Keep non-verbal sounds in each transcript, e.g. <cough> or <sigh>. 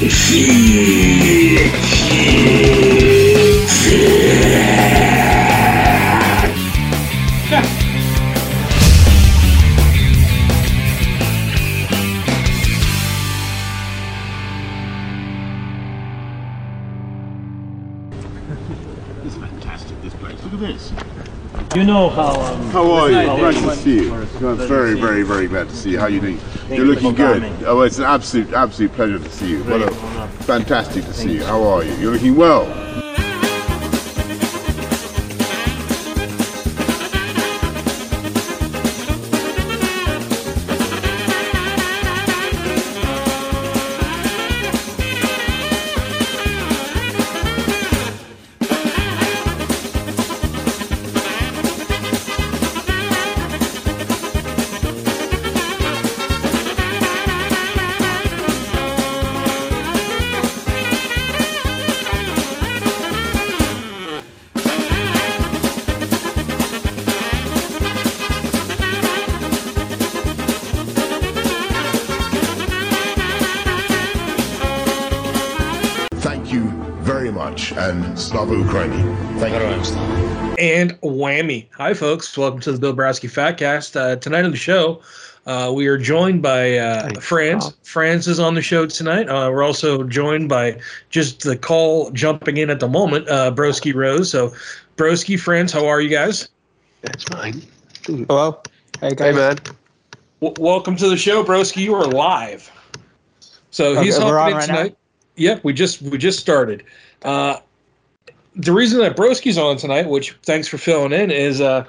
the Bill Brasky Feed. This is fantastic, this place. Look at this. You know how. Um, How are you? Glad to see you. I'm very, very, very glad to see you. How are you doing? You're you looking good. Oh, it's an absolute, absolute pleasure to see you. What a fantastic to see you. How are you? You're looking well. Slava Ukraini. Thank you. And whammy. Hi, folks. Welcome to the Bill Brasky Fatcast. Uh, tonight on the show, uh, we are joined by uh, Frans. Frans is on the show tonight. Uh, we're also joined by just the call jumping in at the moment, uh, Broski Rose. So, Broski, Frans, how are you guys? That's fine. Hello. Hey guys. Hey, man. W- welcome to the show, Broski. You are live. So Okay, he's we're hopping on in right now? tonight. Yep, we just we just started. Uh, the reason that Broski's on tonight, which thanks for filling in, is uh,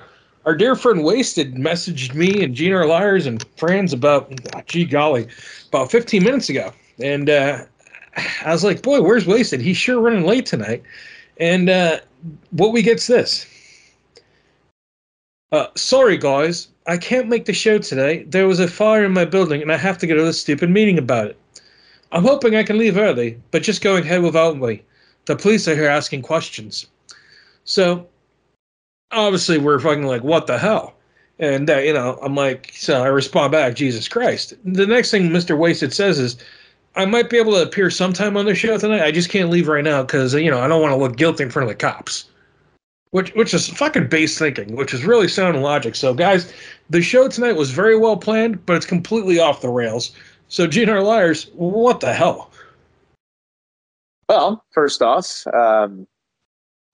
our dear friend Wasted messaged me and GNR liars and Frans about ah, gee golly, about 15 minutes ago, and uh, I was like, boy, where's Wasted? He's sure running late tonight. And uh, what we get's this. Uh, sorry, guys, I can't make the show today. There was a fire in my building, and I have to go to this stupid meeting about it. I'm hoping I can leave early, but just going ahead without me. The police are here asking questions. So, obviously, we're fucking like, what the hell? And, uh, you know, I'm like, so I respond back, Jesus Christ. The next thing Mr. Wasted says is, I might be able to appear sometime on the show tonight. I just can't leave right now because, you know, I don't want to look guilty in front of the cops. Which, which is fucking base thinking, which is really sound logic. So, guys, the show tonight was very well planned, but it's completely off the rails. So, our liars, what the hell? Well, first off, um,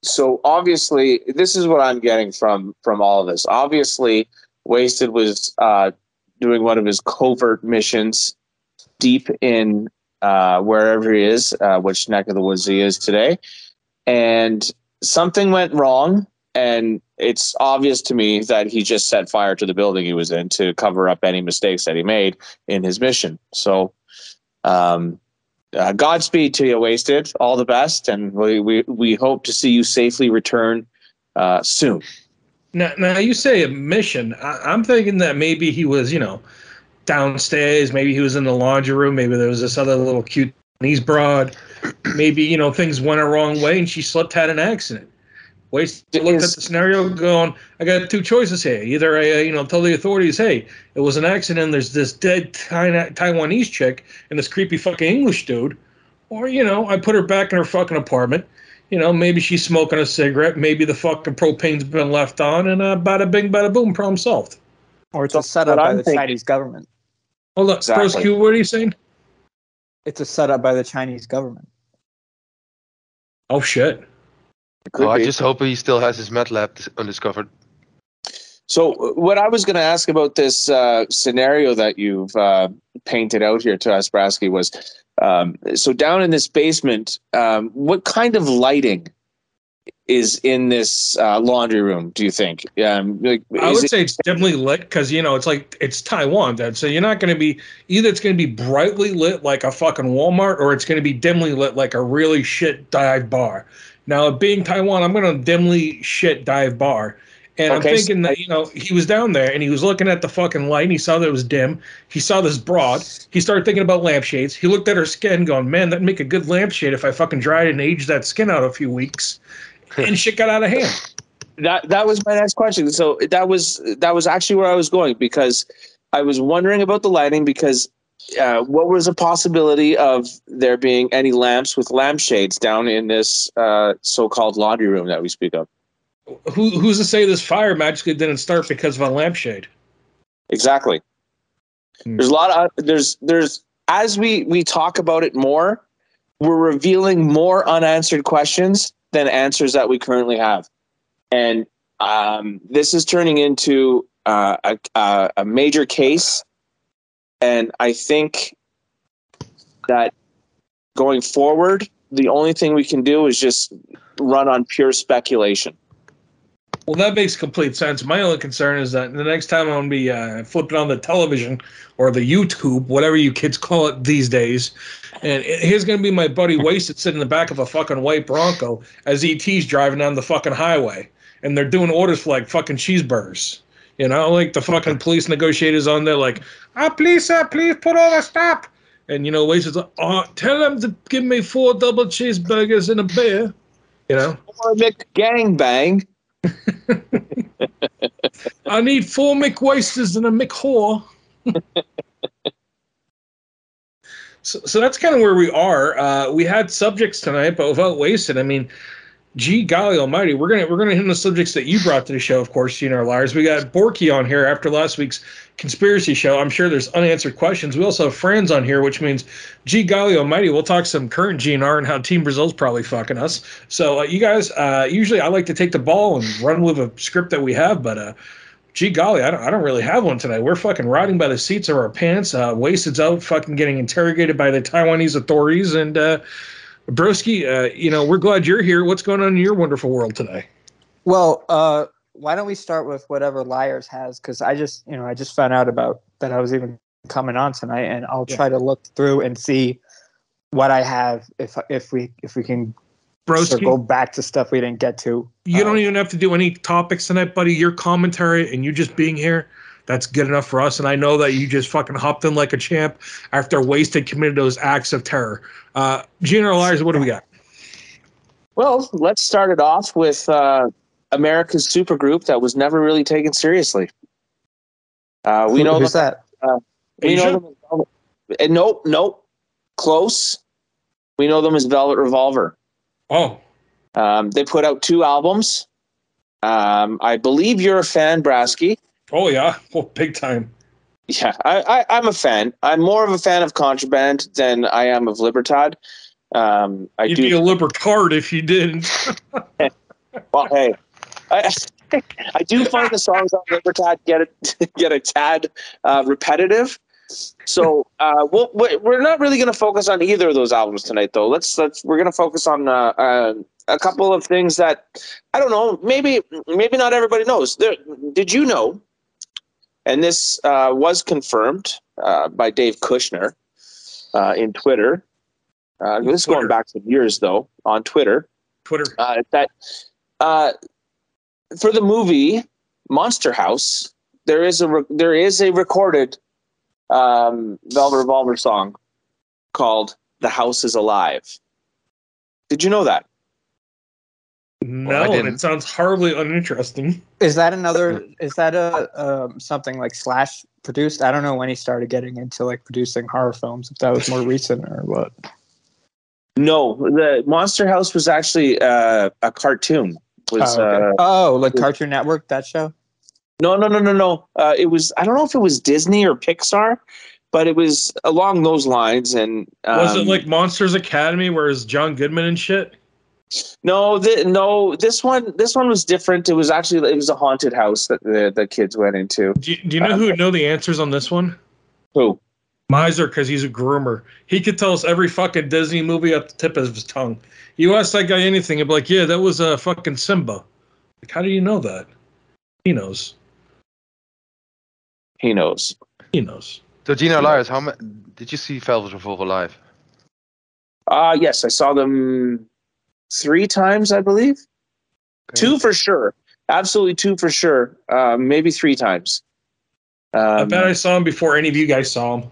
so obviously, this is what I'm getting from from all of this. Obviously, Wasted was uh, doing one of his covert missions deep in uh, wherever he is, uh, which neck of the woods he is today, and something went wrong. And it's obvious to me that he just set fire to the building he was in to cover up any mistakes that he made in his mission. So, um, uh, Godspeed to you, Wasted. All the best, and we we, we hope to see you safely return uh, soon. Now, now you say a mission. I, I'm thinking that maybe he was, you know, downstairs. Maybe he was in the laundry room. Maybe there was this other little cute knees broad. Maybe you know things went a wrong way and she slipped, had an accident. Wasted looked Is- at the scenario, going, "I got two choices here. Either I, uh, you know, tell the authorities, hey, it was an accident. There's this dead Taiwanese chick and this creepy fucking English dude, or you know, I put her back in her fucking apartment." You know, maybe she's smoking a cigarette. Maybe the fucking propane's been left on, and uh, bada bing, bada boom, problem solved. Or it's So a setup what by I'm the thinking- Chinese government. Hold up, Exactly. Broski, what are you saying? It's a setup by the Chinese government. Oh shit! Could Oh, I just hope he still has his med lab undiscovered. So, uh, what I was going to ask about this uh, scenario that you've uh, painted out here to us, Brasky, was um, so down in this basement. Um, what kind of lighting is in this uh, laundry room? Do you think? Um, like, I would it- say it's dimly lit because you know it's like it's Taiwan, Dad. So you're not going to be either. It's going to be brightly lit like a fucking Walmart, or it's going to be dimly lit like a really shit dive bar. Now, being Taiwan, I'm going to dimly shit dive bar. And Okay, I'm thinking that, you know, he was down there and he was looking at the fucking light and he saw that it was dim. He saw this broad. He started thinking about lampshades. He looked at her skin going, man, that'd make a good lampshade if I fucking dried and aged that skin out a few weeks. <laughs> and shit got out of hand. that that was my next question. So that was that was actually where I was going because I was wondering about the lighting because uh, what was a possibility of there being any lamps with lampshades down in this uh, so-called laundry room that we speak of? Who who's to say this fire magically didn't start because of a lampshade? Exactly. Hmm. There's a lot of there's there's as we we talk about it more, we're revealing more unanswered questions than answers that we currently have, and um, this is turning into uh, a a major case, and I think that going forward, the only thing we can do is just run on pure speculation. Well, that makes complete sense. My only concern is that the next time I'm gonna be uh, flipping on the television or the YouTube, whatever you kids call it these days, and here's gonna be my buddy wasted sitting in the back of a fucking white Bronco as ET's driving down the fucking highway, and they're doing orders for like fucking cheeseburgers. You know, like the fucking police negotiators on there, like, ah, please, sir, please put over stop. And you know, Wasted's like, oh, tell them to give me four double cheeseburgers and a beer. You know, Or a McGangbang. <laughs> I need four McWasters and a McWhore. <laughs> so, so that's kind of where we are. Uh, we had subjects tonight, but without wasting. I mean, gee golly almighty, we're gonna we're gonna hit on the subjects that you brought to the show. Of course, you know, liars. We got Borky on here after last week's conspiracy show. I'm sure there's unanswered questions. We also have Frans on here, which means, gee golly almighty, we'll talk some current GNR and how Team Brazil's probably fucking us. So uh, you guys, uh, usually I like to take the ball and run with a script that we have, but uh, gee golly, I don't, I don't really have one tonight. We're fucking riding by the seats of our pants. Uh, Wasted's out fucking getting interrogated by the Taiwanese authorities. And uh, Broski, uh, you know, we're glad you're here. What's going on in your wonderful world today? Well, uh, why don't we start with whatever Liars has? Because I just, you know, I just found out about that I was even coming on tonight, and I'll Yeah. try to look through and see what I have if if we if we can circle go back to stuff we didn't get to. you don't Uh, even have to do any topics tonight, buddy. Your commentary and you just being here, that's good enough for us. And I know that you just fucking hopped in like a champ after Wasted committed those acts of terror. Uh, GNR Liars, what do we got? Well, let's start it off with uh, America's supergroup that was never really taken seriously. Uh, we who- know who's them, that? we Asia? know them as, uh, nope, nope, close. We know them as Velvet Revolver. Oh, Um, they put out two albums. Um, I believe you're a fan, Brasky. Oh yeah, <laughs> oh, big time. Yeah, I, I, I'm a fan. I'm more of a fan of Contraband than I am of Libertad. Um, I You'd do be a libertard if you didn't. <laughs> Well, hey, I, <laughs> I do find the songs on Libertad get a, get a tad uh, repetitive. So uh, we'll, we- we're not really going to focus on either of those albums tonight, though. Let's let's we're going to focus on uh, uh, a couple of things that I don't know. Maybe maybe not everybody knows. There, did you know? And this uh, was confirmed uh, by Dave Kushner uh, in Twitter. Uh, this is going back some years, though, on Twitter Twitter. uh, that uh, for the movie Monster House, there is a re- there is a recorded um, Velvet Revolver song called "The House Is Alive." Did you know that? No, Well, and it sounds horribly uninteresting. Is that another? Is that a um, something like Slash produced? I don't know when he started getting into like producing horror films. If that was more recent or what. No, the Monster House was actually uh, a cartoon. Was oh, okay. uh, oh, like Cartoon Network that show? no, no, no, no, no. Uh, it was I don't know if it was Disney or Pixar, but it was along those lines. And um, Was it like Monsters Academy, where it's John Goodman and shit? No, th- no. This one, this one was different. It was actually it was a haunted house that the, the kids went into. Do you, do you know who would know the answers on this one? Who? Miser, because he's a groomer. He could tell us every fucking Disney movie at the tip of his tongue. You ask that guy anything, he'd be like, "Yeah, that was a uh, fucking Simba." Like, how do you know that? He knows. He knows. He knows. So GNR Liars, how ma- did you see Velvet Revolver live? Uh yes, I saw them three times, I believe. Okay. Two for sure. Absolutely two for sure. Uh, maybe three times. I Um, bet I saw him before any of you guys saw him.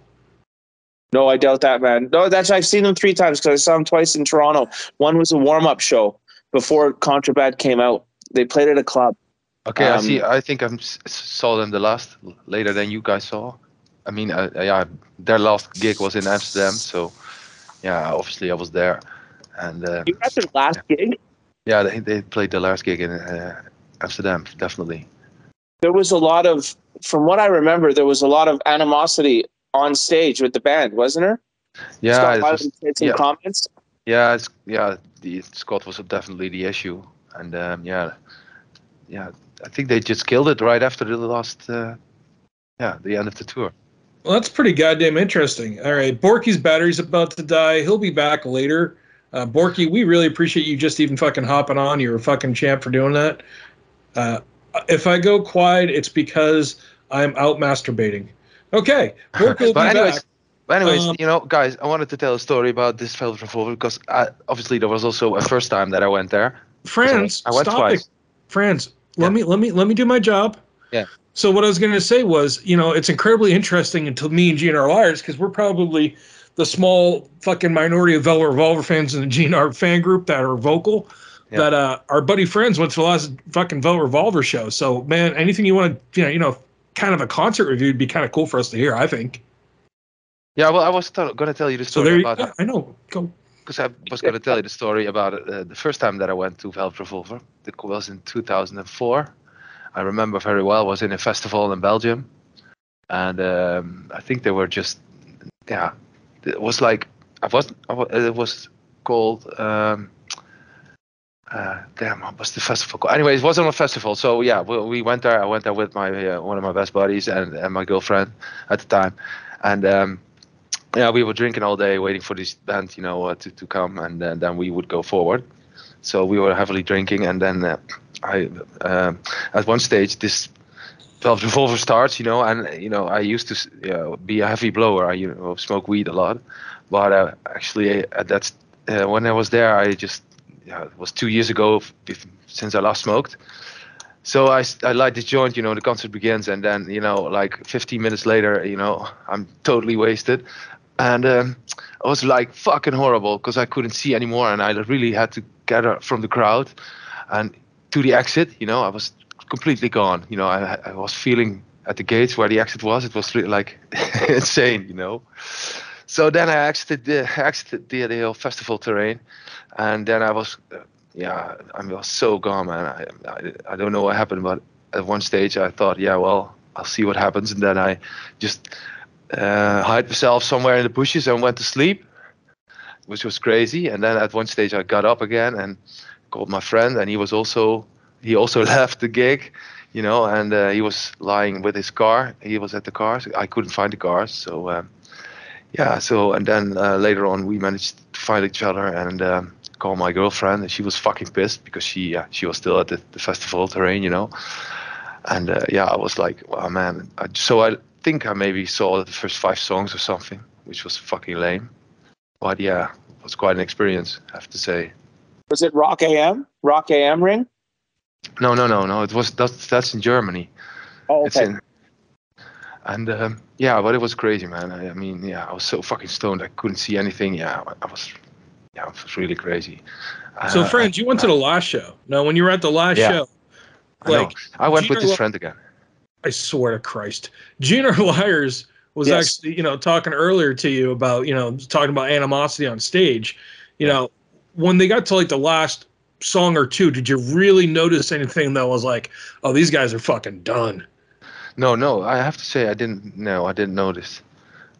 no, I doubt that, man. No, that's I've seen them three times because I saw them twice in Toronto. One was a warm up show before Contraband came out. They played at a club. Okay, I Um, see. I think I saw them the last later than you guys saw. I mean, uh, yeah, their last gig was in Amsterdam, so yeah, obviously I was there, and uh, You got their last gig. yeah, they they played the last gig in uh, Amsterdam, definitely. There was a lot of, from what I remember, there was a lot of animosity on stage with the band, wasn't there? Yeah, Scott was, yeah. comments. yeah, it's, yeah. The Scott was definitely the issue, and um, yeah, yeah. I think they just killed it right after the last, uh, yeah, the end of the tour. Well, that's pretty goddamn interesting. All right, Borky's battery's about to die. He'll be back later. Uh, Borky, we really appreciate you just even fucking hopping on. You're a fucking champ for doing that. Uh, if I go quiet, it's because I'm out masturbating. Okay, <laughs> Borky will be but anyways, back. but anyways, Um, you know, guys, I wanted to tell a story about this Velvet Revolver because I, obviously there was also a first time that I went there. Frans, I went stop twice. it. Frans, let Yeah. me let me let me do my job. Yeah. So what I was going to say was, you know, it's incredibly interesting until me and GNR liars because we're probably the small fucking minority of Velvet Revolver fans in the GNR fan group that are vocal. Yeah. That uh, our buddy Frans went to the last fucking Velvet Revolver show. So man, anything you want to, you know, you know, kind of a concert review would be kind of cool for us to hear. I think. Yeah, well, I was t- going to tell you the So story there you about go. I know. Go. because I was going to tell you the story about uh, the first time that I went to Velvet Revolver. It was in 2004. I remember very well. Was in a festival in Belgium, and um, I think they were just yeah. It was like I was. I wa- It was called. Um, uh, damn, what was the festival called? Anyway, it wasn't a festival. So yeah, we, we went there. I went there with my uh, one of my best buddies and, and my girlfriend at the time, and um, yeah, we were drinking all day, waiting for this band, you know, uh, to to come, and then we would go forward. So we were heavily drinking, and then uh, I, um at one stage, this Velvet Revolver starts, you know, and you know, I used to you know, be a heavy blower. I you know smoke weed a lot, but uh, actually at that s- uh, when I was there, I just yeah, it was two years ago f- bef- since I last smoked. So I, I light the joint, you know, the concert begins, and then, you know, like 15 minutes later, you know, I'm totally wasted. And um, it was like fucking horrible because I couldn't see anymore, and I really had to get out from the crowd and to the exit, you know, I was completely gone. You know, I, I was feeling at the gates where the exit was, it was really like <laughs> insane, you know. So then I exited the, <laughs> exited the, the whole festival terrain, and then I was, uh, yeah, I was so gone, man. I, I, I don't know what happened, but at one stage I thought, yeah, well, I'll see what happens, and then I just uh, hide myself somewhere in the bushes and went to sleep, which was crazy. And then at one stage I got up again and called my friend, and he was also he also <laughs> left the gig, you know, and uh, he was lying with his car. He was at the car. So I couldn't find the car, so. Um, yeah, so and then uh, later on we managed to find each other and um, call my girlfriend, and she was fucking pissed because she uh, she was still at the, the festival terrain, you know. And uh, yeah, I was like, wow, man. I, so I think I maybe saw the first five songs or something, which was fucking lame. But yeah, it was quite an experience, I have to say. Was it Rock AM? Rock AM ring? No, no, no, no. It was that's that's in Germany. Oh, It's in. And um, yeah, but it was crazy, man. I, I mean, yeah, I was so fucking stoned. I couldn't see anything. Yeah, I was, yeah, it was really crazy. So, Uh, Frans, you went to the last show. No, when you were at the last Yeah. show, I like, I went with Gina- this friend again. I swear to Christ, GNR Liars <laughs> was Yes. actually, you know, talking earlier to you about, you know, talking about animosity on stage. You know, when they got to like the last song or two, did you really notice anything that was like, oh, these guys are fucking done? No, no, I have to say I didn't. No, I didn't notice.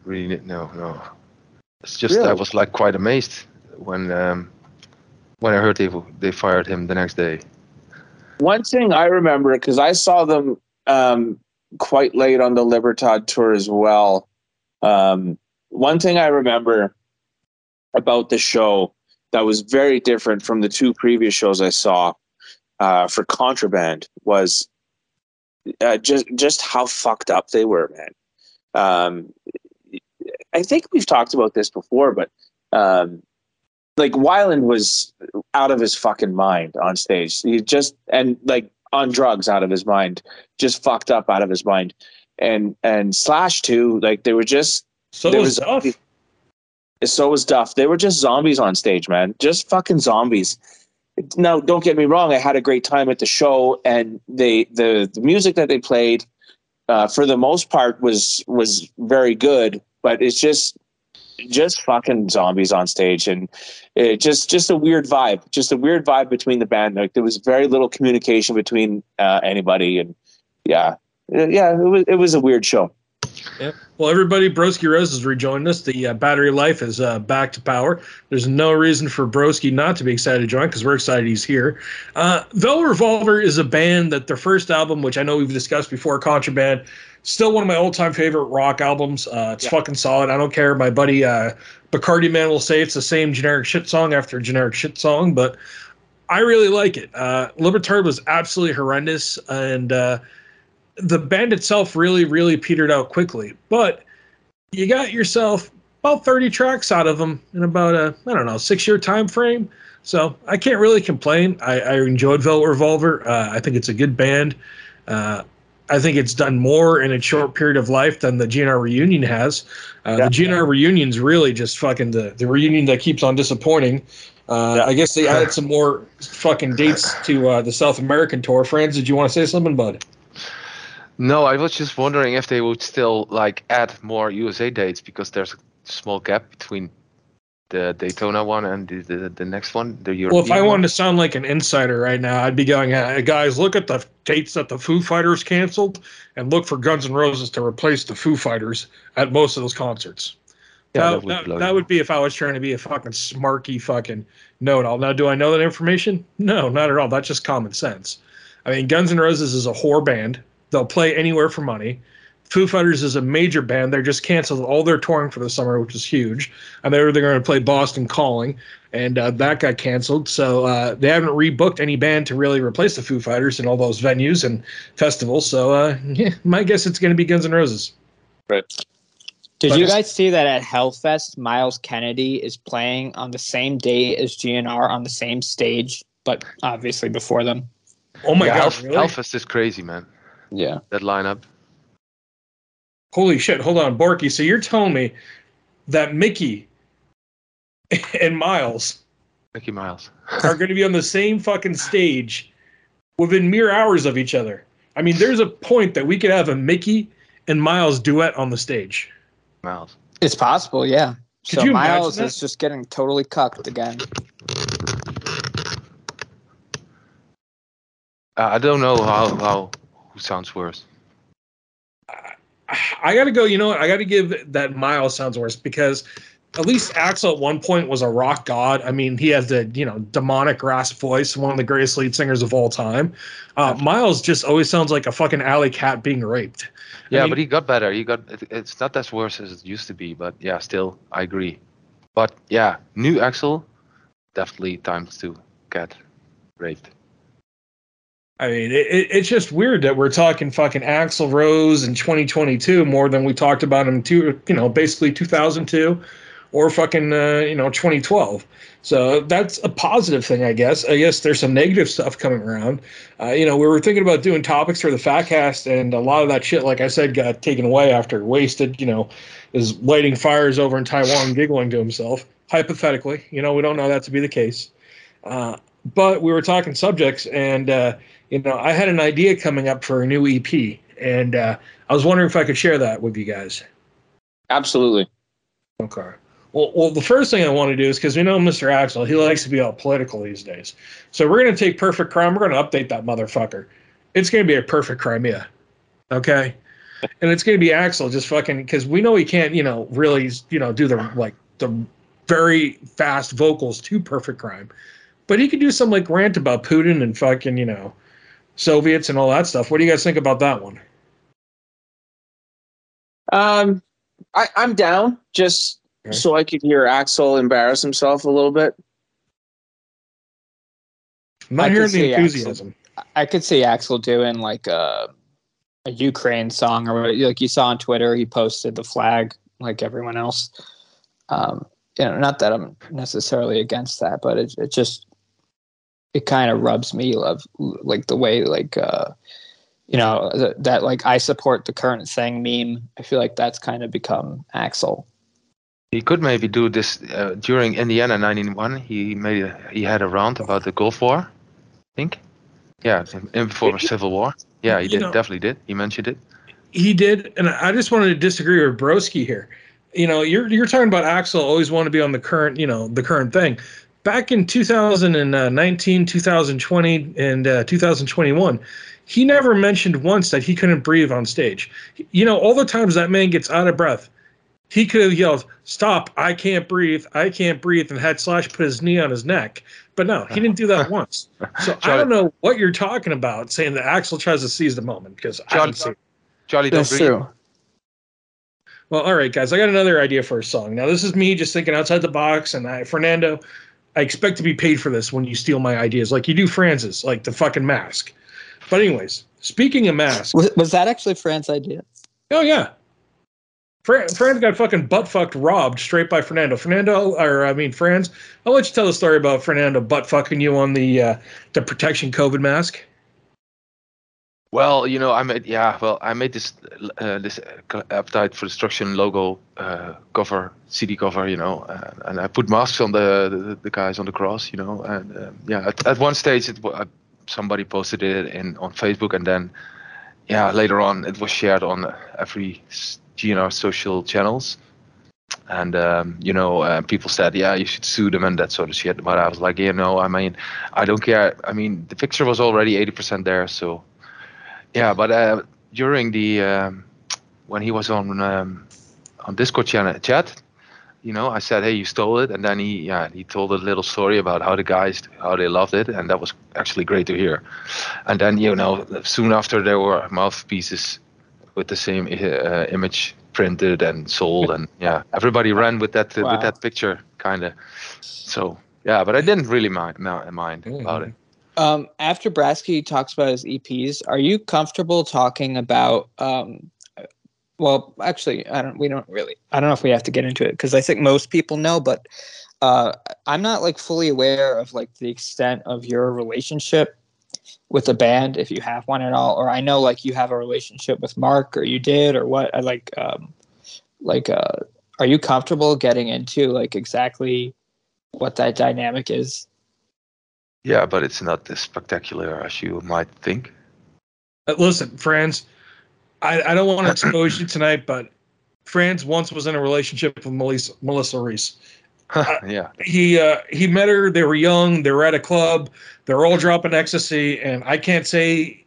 Really, no, no. It's just I was like quite amazed when um, when I heard they they fired him the next day. One thing I remember because I saw them um, quite late on the Libertad tour as well. Um, one thing I remember about the show that was very different from the two previous shows I saw uh, for Contraband was uh, just just how fucked up they were, man. Um, I think we've talked about this before, but um, like Weiland was out of his fucking mind on stage. He just and like on drugs out of his mind, just fucked up out of his mind. And and Slash too, like they were just So There was Duff. So was Duff. They were just zombies on stage, man. Just fucking zombies. Now, don't get me wrong. I had a great time at the show, and they the the music that they played uh, for the most part was was very good, but it's just just fucking zombies on stage and it just just a weird vibe just a weird vibe between the band like there was very little communication between uh, anybody and yeah Uh, yeah it was it was a weird show Well, everybody, Broski Rose has rejoined us. The uh, battery life is uh, back to power. There's no reason for Broski not to be excited to join because we're excited he's here. Uh, Revolver is a band that their first album, which I know we've discussed before, Contraband, still one of my all-time favorite rock albums. Uh, it's fucking solid. I don't care. My buddy uh, Bacardi Man will say it's the same generic shit song after generic shit song, but I really like it. Uh, Libertard was absolutely horrendous, and uh, the band itself really, really petered out quickly. But you got yourself about 30 tracks out of them in about a, I don't know, six year time frame. So I can't really complain. I, I enjoyed Velvet Revolver. Uh, I think it's a good band. Uh, I think it's done more in a short period of life than the GNR reunion has. Uh, Yeah. The GNR reunion's really just fucking the, the reunion that keeps on disappointing. Uh, Yeah. I guess they added some more fucking dates to uh, the South American tour. Frans, did you want to say something, bud? No, I was just wondering if they would still like add more USA dates because there's a small gap between the Daytona one and the the, the next one, the European. Well, if I one. wanted to sound like an insider right now, I'd be going, uh, guys, look at the dates that the Foo Fighters canceled and look for Guns N' Roses to replace the Foo Fighters at most of those concerts. Yeah, that, that would that, that would be if I was trying to be a fucking smarky fucking know it all. Now, do I know that information? No, not at all. That's just common sense. I mean, Guns N' Roses is a whore band. They'll play anywhere for money. Foo Fighters is a major band. They just canceled all their touring for the summer, which is huge. And they were they're going to play Boston Calling, and uh, that got canceled. So uh, they haven't rebooked any band to really replace the Foo Fighters in all those venues and festivals. So uh, <laughs> yeah, my guess it's going to be Guns N' Roses. Right. Did But you guys see that at Hellfest, Myles Kennedy is playing on the same day as GNR on the same stage, but obviously before them? Oh my yeah, god! Hellf- really? Hellfest is crazy, man. Yeah. That lineup. Holy shit! Hold on, Borky. So you're telling me that Mickey <laughs> and Myles Mickey Myles. <laughs> are going to be on the same fucking stage within mere hours of each other? I mean, there's a point that we could have a Mickey and Myles duet on the stage. Myles. It's possible, yeah. Could so you Myles that? is just getting totally cucked again. Uh, I don't know how how who sounds worse. I got to go. You know what? I got to give that Myles sounds worse because at least Axl at one point was a rock god. I mean, he has the you know demonic rasp voice, one of the greatest lead singers of all time. Uh, Myles just always sounds like a fucking alley cat being raped. Yeah, mean- but he got better. He got it, it's not as worse as it used to be, but yeah, still I agree. But yeah, new Axl, definitely times to get raped. I mean, it, it, it's just weird that we're talking fucking Axl Rose in 2022 more than we talked about him to you know basically 2002 or fucking uh, you know 2012. So that's a positive thing, I guess. I guess there's some negative stuff coming around. Uh, you know, we were thinking about doing topics for the Fatcast, and a lot of that shit, like I said, got taken away after Wasted. You know, is lighting fires over in Taiwan, giggling to himself. Hypothetically, you know, we don't know that to be the case. Uh, but we were talking subjects, and uh, you know, I had an idea coming up for a new EP, and uh, I was wondering if I could share that with you guys. absolutely Okay. Well, well, the first thing I want to do is because we know Mr. Axl, he likes to be all political these days. So we're going to take Perfect Crime. We're going to update that motherfucker. It's going to be a perfect Crimea. Okay. And it's going to be Axl just fucking because we know he can't, you know, really, you know, do the like the very fast vocals to Perfect Crime, but he could do some like rant about Putin and fucking, you know, Soviets and all that stuff. What do you guys think about that one? um I, i'm down just Okay. so i could hear axl embarrass himself a little bit I'm not I could hearing the see Axl. enthusiasm. I could see Axl doing like a, a Ukraine song or what- like you saw on Twitter. He posted the flag like everyone else. Um, you know, not that I'm necessarily against that, but it it just it kind of rubs me love like the way like uh, you know th- that like I support the current thing meme. I feel like that's kind of become Axl. He could maybe do this uh, during Indiana '91. He made a, he had a rant about the Gulf War, I think. Yeah, in, in before the Civil War. Yeah, he You did know- definitely did. He mentioned it. he did, and I just wanted to disagree with Broski here. You know, you're you're talking about Axl always want to be on the current, you know, the current thing. Back in 2019, 2020, and uh, 2021, he never mentioned once that he couldn't breathe on stage. You know, all the times that man gets out of breath, he could have yelled, "Stop! I can't breathe! I can't breathe!" and had Slash put his knee on his neck. But no, he didn't do that <laughs> once. So I don't know what you're talking about, saying that Axl tries to seize the moment because I John- don't see. it. Charlie, don't That's breathe. true. Well, all right, guys, I got another idea for a song. Now, this is me just thinking outside the box, and I, Fernando, I expect to be paid for this when you steal my ideas, like you do Francis, like the fucking mask. But anyways, speaking of masks, Was, was that actually Fran's idea? oh yeah, Fran, Fran's got fucking butt fucked robbed straight by Fernando. Fernando, or I mean Frans, I'll let you tell the story about Fernando butt fucking you on the uh, the protection COVID mask. Well, you know, I made yeah. Well, I made this uh, this uh, Appetite for Destruction logo uh, cover, CD cover, you know, uh, and I put masks on the, the the guys on the cross, you know, and um, yeah. At, at one stage, it uh, somebody posted it in on Facebook, and then yeah, later on, it was shared on every GNR social channels, and um, you know, uh, people said, yeah, you should sue them and that sort of shit. But I was like, you know, I mean, I don't care. I mean, the picture was already eighty percent there, so. Yeah, but uh, during the um, when he was on um, on Discord channel chat, you know, I said, "Hey, you stole it," and then he yeah he told a little story about how the guys how they loved it, and that was actually great to hear. And then you know, soon after there were mouthpieces with the same uh, image printed and sold, and <laughs> yeah, everybody ran with that uh, Wow. with that picture kind of. So yeah, but I didn't really mind mi- mind about it. Um, after Brasky talks about his EPs, are you comfortable talking about? Um, well, actually, I don't. We don't really. I don't know if we have to get into it because I think most people know, but uh, I'm not like fully aware of like the extent of your relationship with the band, if you have one at all. Or I know like you have a relationship with Mark, or you did, or what? I like, um, like, uh, are you comfortable getting into like exactly what that dynamic is? Yeah, but it's not as spectacular as you might think. Uh, listen, Frans, I, I don't want to <clears throat> expose you tonight, but Franz once was in a relationship with Melissa, Melissa Reese. yeah. He uh, he met her. They were young. They were at a club. They're all dropping ecstasy, and I can't say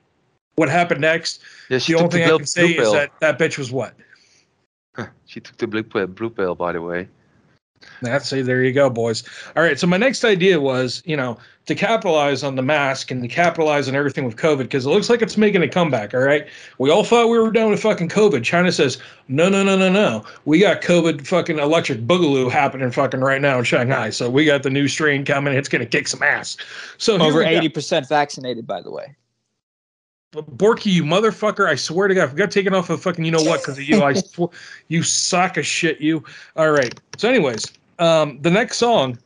what happened next. Yeah, she The only the thing I can say is that that bitch was what. She took the blue pill, blue pill, by the way. That's say there you go, boys. All right. So my next idea was, you know, to capitalize on the mask and to capitalize on everything with COVID because it looks like it's making a comeback. All right. We all thought we were done with fucking COVID. China says, no, no, no, no, no. We got COVID fucking electric boogaloo happening fucking right now in Shanghai. So we got the new strain coming. It's gonna kick some ass. So Over eighty percent vaccinated, by the way. Borky, you motherfucker! I swear to God, if I got taken off of fucking you know what because of you, I <laughs> sw- you sack of shit, you. All right. So, anyways, um, the next song,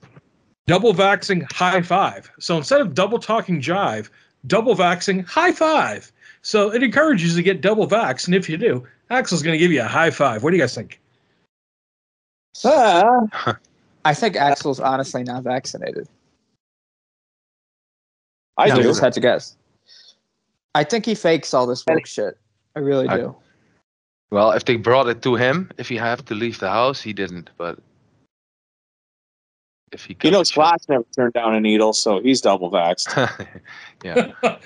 double vaxing high five. So instead of double talking jive, double vaxing high five. So it encourages you to get double vax, and if you do, Axl's going to give you a high five. What do you guys think? <laughs> Ah, I think Axl's honestly not vaccinated. I I do. just had to guess. I think he fakes all this woke shit. I really I- do. Well, if they brought it to him, if he had to leave the house, he didn't. But if he, You know, got Slash never turned down a needle, so he's double vaxxed. <laughs> yeah. <laughs>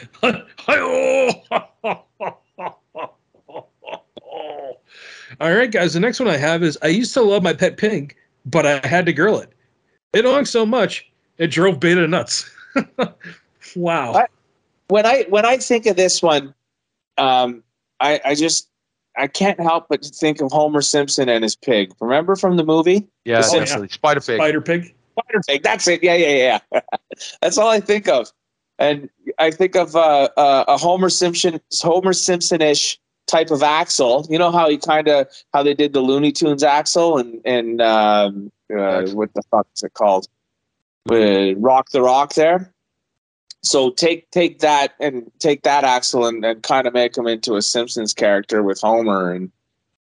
All right, guys. The next one I have is I used to love my pet pig, but I had to grill it. It hung so much it drove Beta nuts. <laughs> wow. What? When I when I think of this one, um, I, I just I can't help but think of Homer Simpson and his pig. Remember from the movie? Yeah, Oh, yeah. Spider Pig. Spider pig. Spider Pig. That's it. Yeah, yeah, yeah. <laughs> That's all I think of, and I think of uh, uh, a Homer Simpson Homer Simpson-ish type of Axl. You know how he kind of how they did the Looney Tunes Axl and and um, uh, what the fuck is it called? Uh, Rock the Rock there. So take take that and take that Axl and, and kind of make him into a Simpsons character with Homer and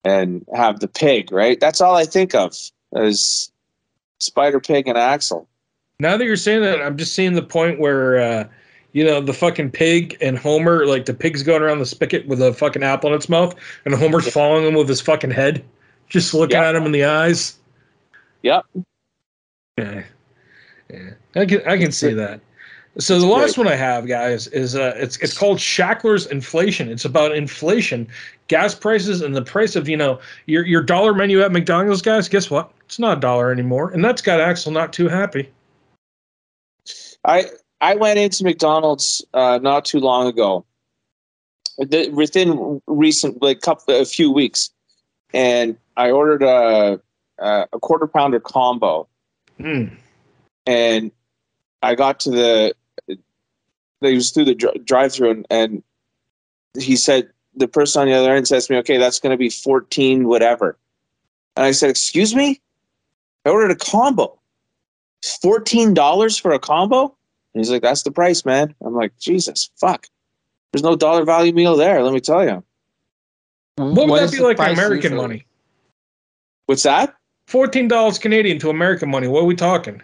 and have the pig, right? That's all I think of is Spider Pig and Axl. Now that you're saying that, I'm just seeing the point where uh, You know, the fucking pig and Homer, like the pig's going around the spigot with a fucking apple in its mouth, and Homer's following him with his fucking head, just looking Yeah. at him in the eyes. Yep. Yeah, yeah, I can I can see that. So the last one I have, guys, is uh, it's it's called Shackler's inflation. It's about inflation, gas prices, and the price of you know your your dollar menu at McDonald's, guys. Guess what? It's not a dollar anymore, and that's got Axl not too happy. I I went into McDonald's uh, not too long ago, the, within recent like couple a few weeks, and I ordered a a, a quarter pounder combo, Hmm. and I got to the they was through the dri- drive through and, and he said the person on the other end says to me, "Okay, that's going to be fourteen whatever," and I said, "Excuse me, I ordered a combo, fourteen dollars for a combo." And he's like, "That's the price, man." I'm like, "Jesus, fuck." There's no dollar value meal there. Let me tell you. What would is that be like in American money? What's that? Fourteen dollars Canadian to American money. What are we talking?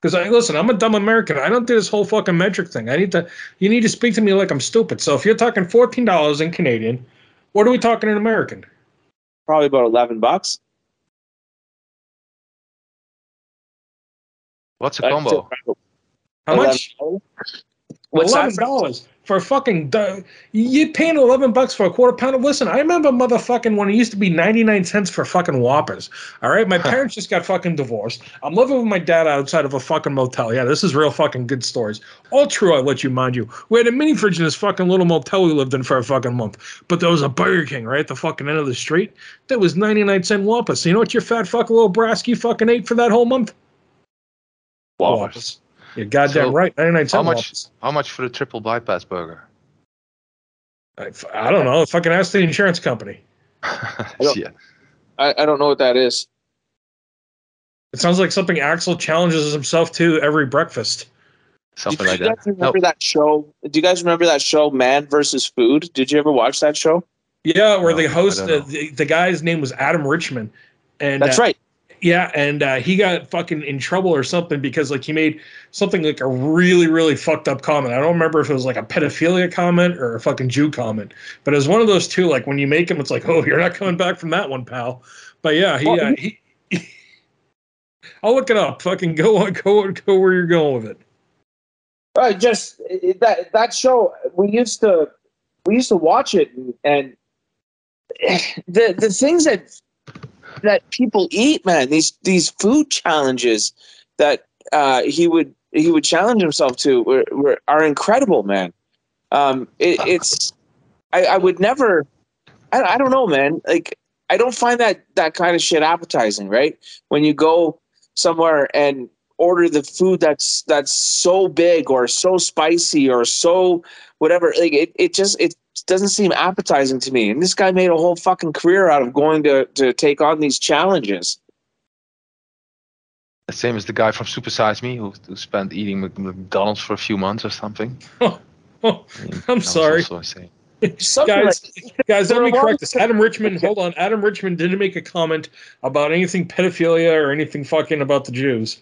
Because I listen, I'm a dumb American. I don't do this whole fucking metric thing. I need to. You need to speak to me like I'm stupid. So if you're talking fourteen dollars in Canadian, what are we talking in American? Probably about eleven bucks. What's a combo? How much? What's eleven that? dollars for a fucking. You paying eleven bucks for a quarter pound of? Listen, I remember motherfucking when it used to be ninety nine cents for fucking Whoppers. All right, my parents just got fucking divorced. I'm living with my dad outside of a fucking motel. Yeah, this is real fucking good stories. All true, I let you mind you. We had a mini fridge in this fucking little motel we lived in for a fucking month. But there was a Burger King right at the fucking end of the street. That was ninety nine cent Whoppers. So you know what your fat fucking little brasky fucking ate for that whole month? Whoppers. You're goddamn So, right. Ninety nine cent How much? Whoppers. How much for the triple bypass burger? I, I don't know. Fucking ask the insurance company. don't- <laughs> yeah. I, I don't know what that is. It sounds like something Axl challenges himself to every breakfast. Something Do like you that. guys remember that show? Do you guys remember that show, Man versus Food? Did you ever watch that show? Yeah, where No, the host, uh, the, the guy's name was Adam Richman, and That's uh, right. Yeah, and uh, he got fucking in trouble or something because like he made something like a really really fucked up comment. I don't remember if it was like a pedophilia comment or a fucking Jew comment, but it was one of those two. Like when you make them, it's like, oh, you're not coming back from that one, pal. But yeah, he. Uh, he <laughs> I'll look it up. Fucking go on, go on, go where you're going with it. Uh, just that that show we used to we used to watch it and, and <sighs> the the things that that people eat man these these food challenges that uh, he would he would challenge himself to were, were are incredible man. Um it, it's I, I would never I, I don't know man. Like I don't find that that kind of shit appetizing right? When you go somewhere and order the food that's that's so big or so spicy or so whatever like it, it just it doesn't seem appetizing to me and this guy made a whole fucking career out of going to to take on these challenges The same as the guy from Super Size Me who, who spent eating McDonald's for a few months or something. <laughs> Oh, I mean, I'm was sorry. also insane. Something guys, like- guys, let me are a lot correct this. Adam Richmond, hold on. Adam Richmond didn't make a comment about anything pedophilia or anything fucking about the Jews.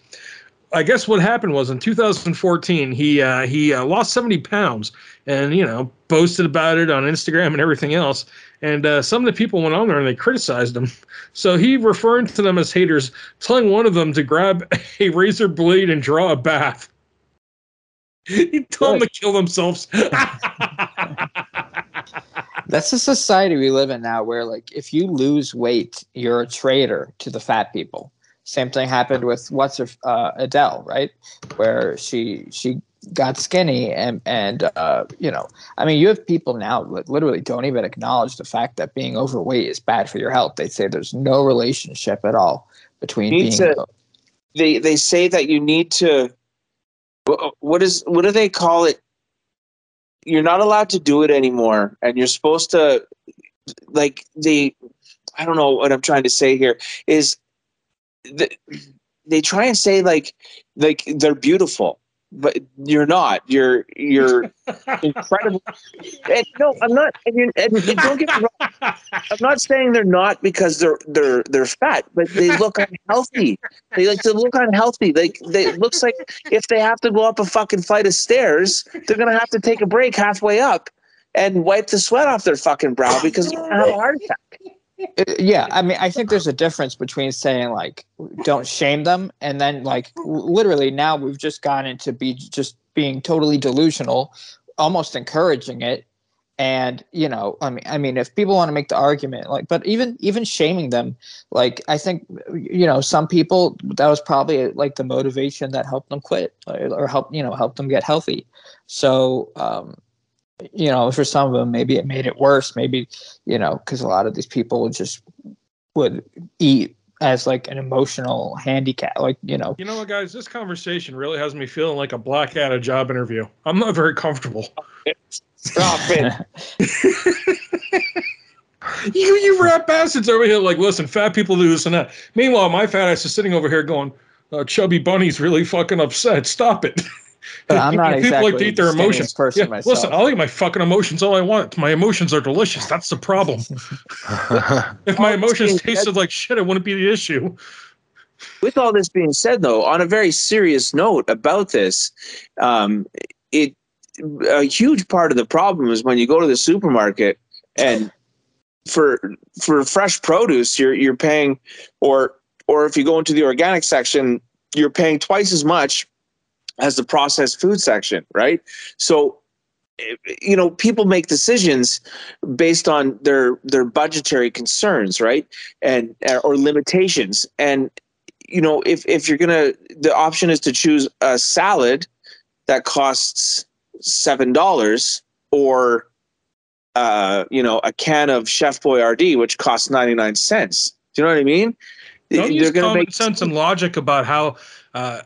I guess what happened was in 2014 he uh, he uh, lost 70 pounds and you know boasted about it on Instagram and everything else. And uh, some of the people went on there and they criticized him. <laughs> So he referred to them as haters, telling one of them to grab <laughs> a razor blade and draw a bath. <laughs> He told them to kill themselves. That's the society we live in now where like if you lose weight, you're a traitor to the fat people. Same thing happened with what's her uh, Adele, right? Where she she got skinny and and uh, you know, I mean, you have people now that literally don't even acknowledge the fact that being overweight is bad for your health. They say there's no relationship at all between being to- they they say that you need to what is what do they call it you're not allowed to do it anymore and you're supposed to like they i don't know what i'm trying to say here is the, they try and say like like they're beautiful but you're not. You're you're <laughs> incredible. And no, I'm not. And, you and you don't get me wrong. I'm not saying they're not because they're they're they're fat, but they look unhealthy. They like to look unhealthy. Like they it looks like if they have to go up a fucking flight of stairs, they're gonna have to take a break halfway up and wipe the sweat off their fucking brow because they're gonna have a heart attack. Uh, yeah i mean i think there's a difference between saying like don't shame them and then like literally now we've just gone into be just being totally delusional almost encouraging it and you know i mean i mean if people want to make the argument like but even even shaming them like i think you know some people that was probably like the motivation that helped them quit or, or help you know help them get healthy. So um you know, for some of them, maybe it made it worse. Maybe, you know, because a lot of these people just would eat as like an emotional handicap, like you know. You know what, guys? This conversation really has me feeling like a black at a job interview. I'm not very comfortable. Stop it. <laughs> <laughs> You, you rap bastards over here, like, listen, fat people do this and that. Meanwhile, my fat ass is sitting over here going, uh, "Chubby Bunny's really fucking upset. Stop it." <laughs> But I'm not people exactly like to eat their emotions. person Yeah, myself. listen, I'll eat my fucking emotions all I want. My emotions are delicious. That's the problem. <laughs> <laughs> if my emotions tasted like shit, it wouldn't be the issue. with all this being said though on a very serious note about this um, it a huge part of the problem is when you go to the supermarket and for for fresh produce you're you're paying or or if you go into the organic section you're paying twice as much as the processed food section right so eh, you know people make decisions based on their their budgetary concerns right and or limitations and you know, if if you're gonna, the option is to choose a salad that costs seven dollars, or uh, you know, a can of Chef Boyardee which costs ninety nine cents. Do you know what I mean? Don't use They're gonna common make sense and logic about how uh,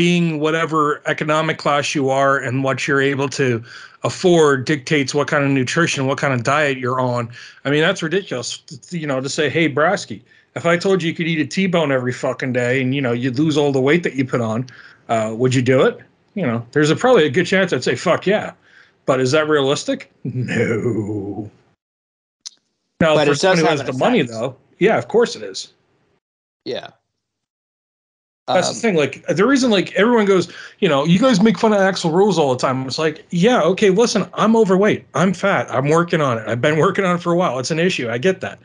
being whatever economic class you are and what you're able to afford dictates what kind of nutrition, what kind of diet you're on. I mean, that's ridiculous. You know, to say, hey, Brasky, if I told you you could eat a T-bone every fucking day and you know you'd lose all the weight that you put on, uh, would you do it? You know, there's a probably a good chance I'd say fuck yeah, but is that realistic? No. Now, But for someone who has the money, though, yeah, of course it is. yeah. That's Um, the thing. Like the reason, like everyone goes, you know, you guys make fun of Axl Rose all the time. It's like, yeah, okay, listen, I'm overweight, I'm fat, I'm working on it. I've been working on it for a while. It's an issue. I get that,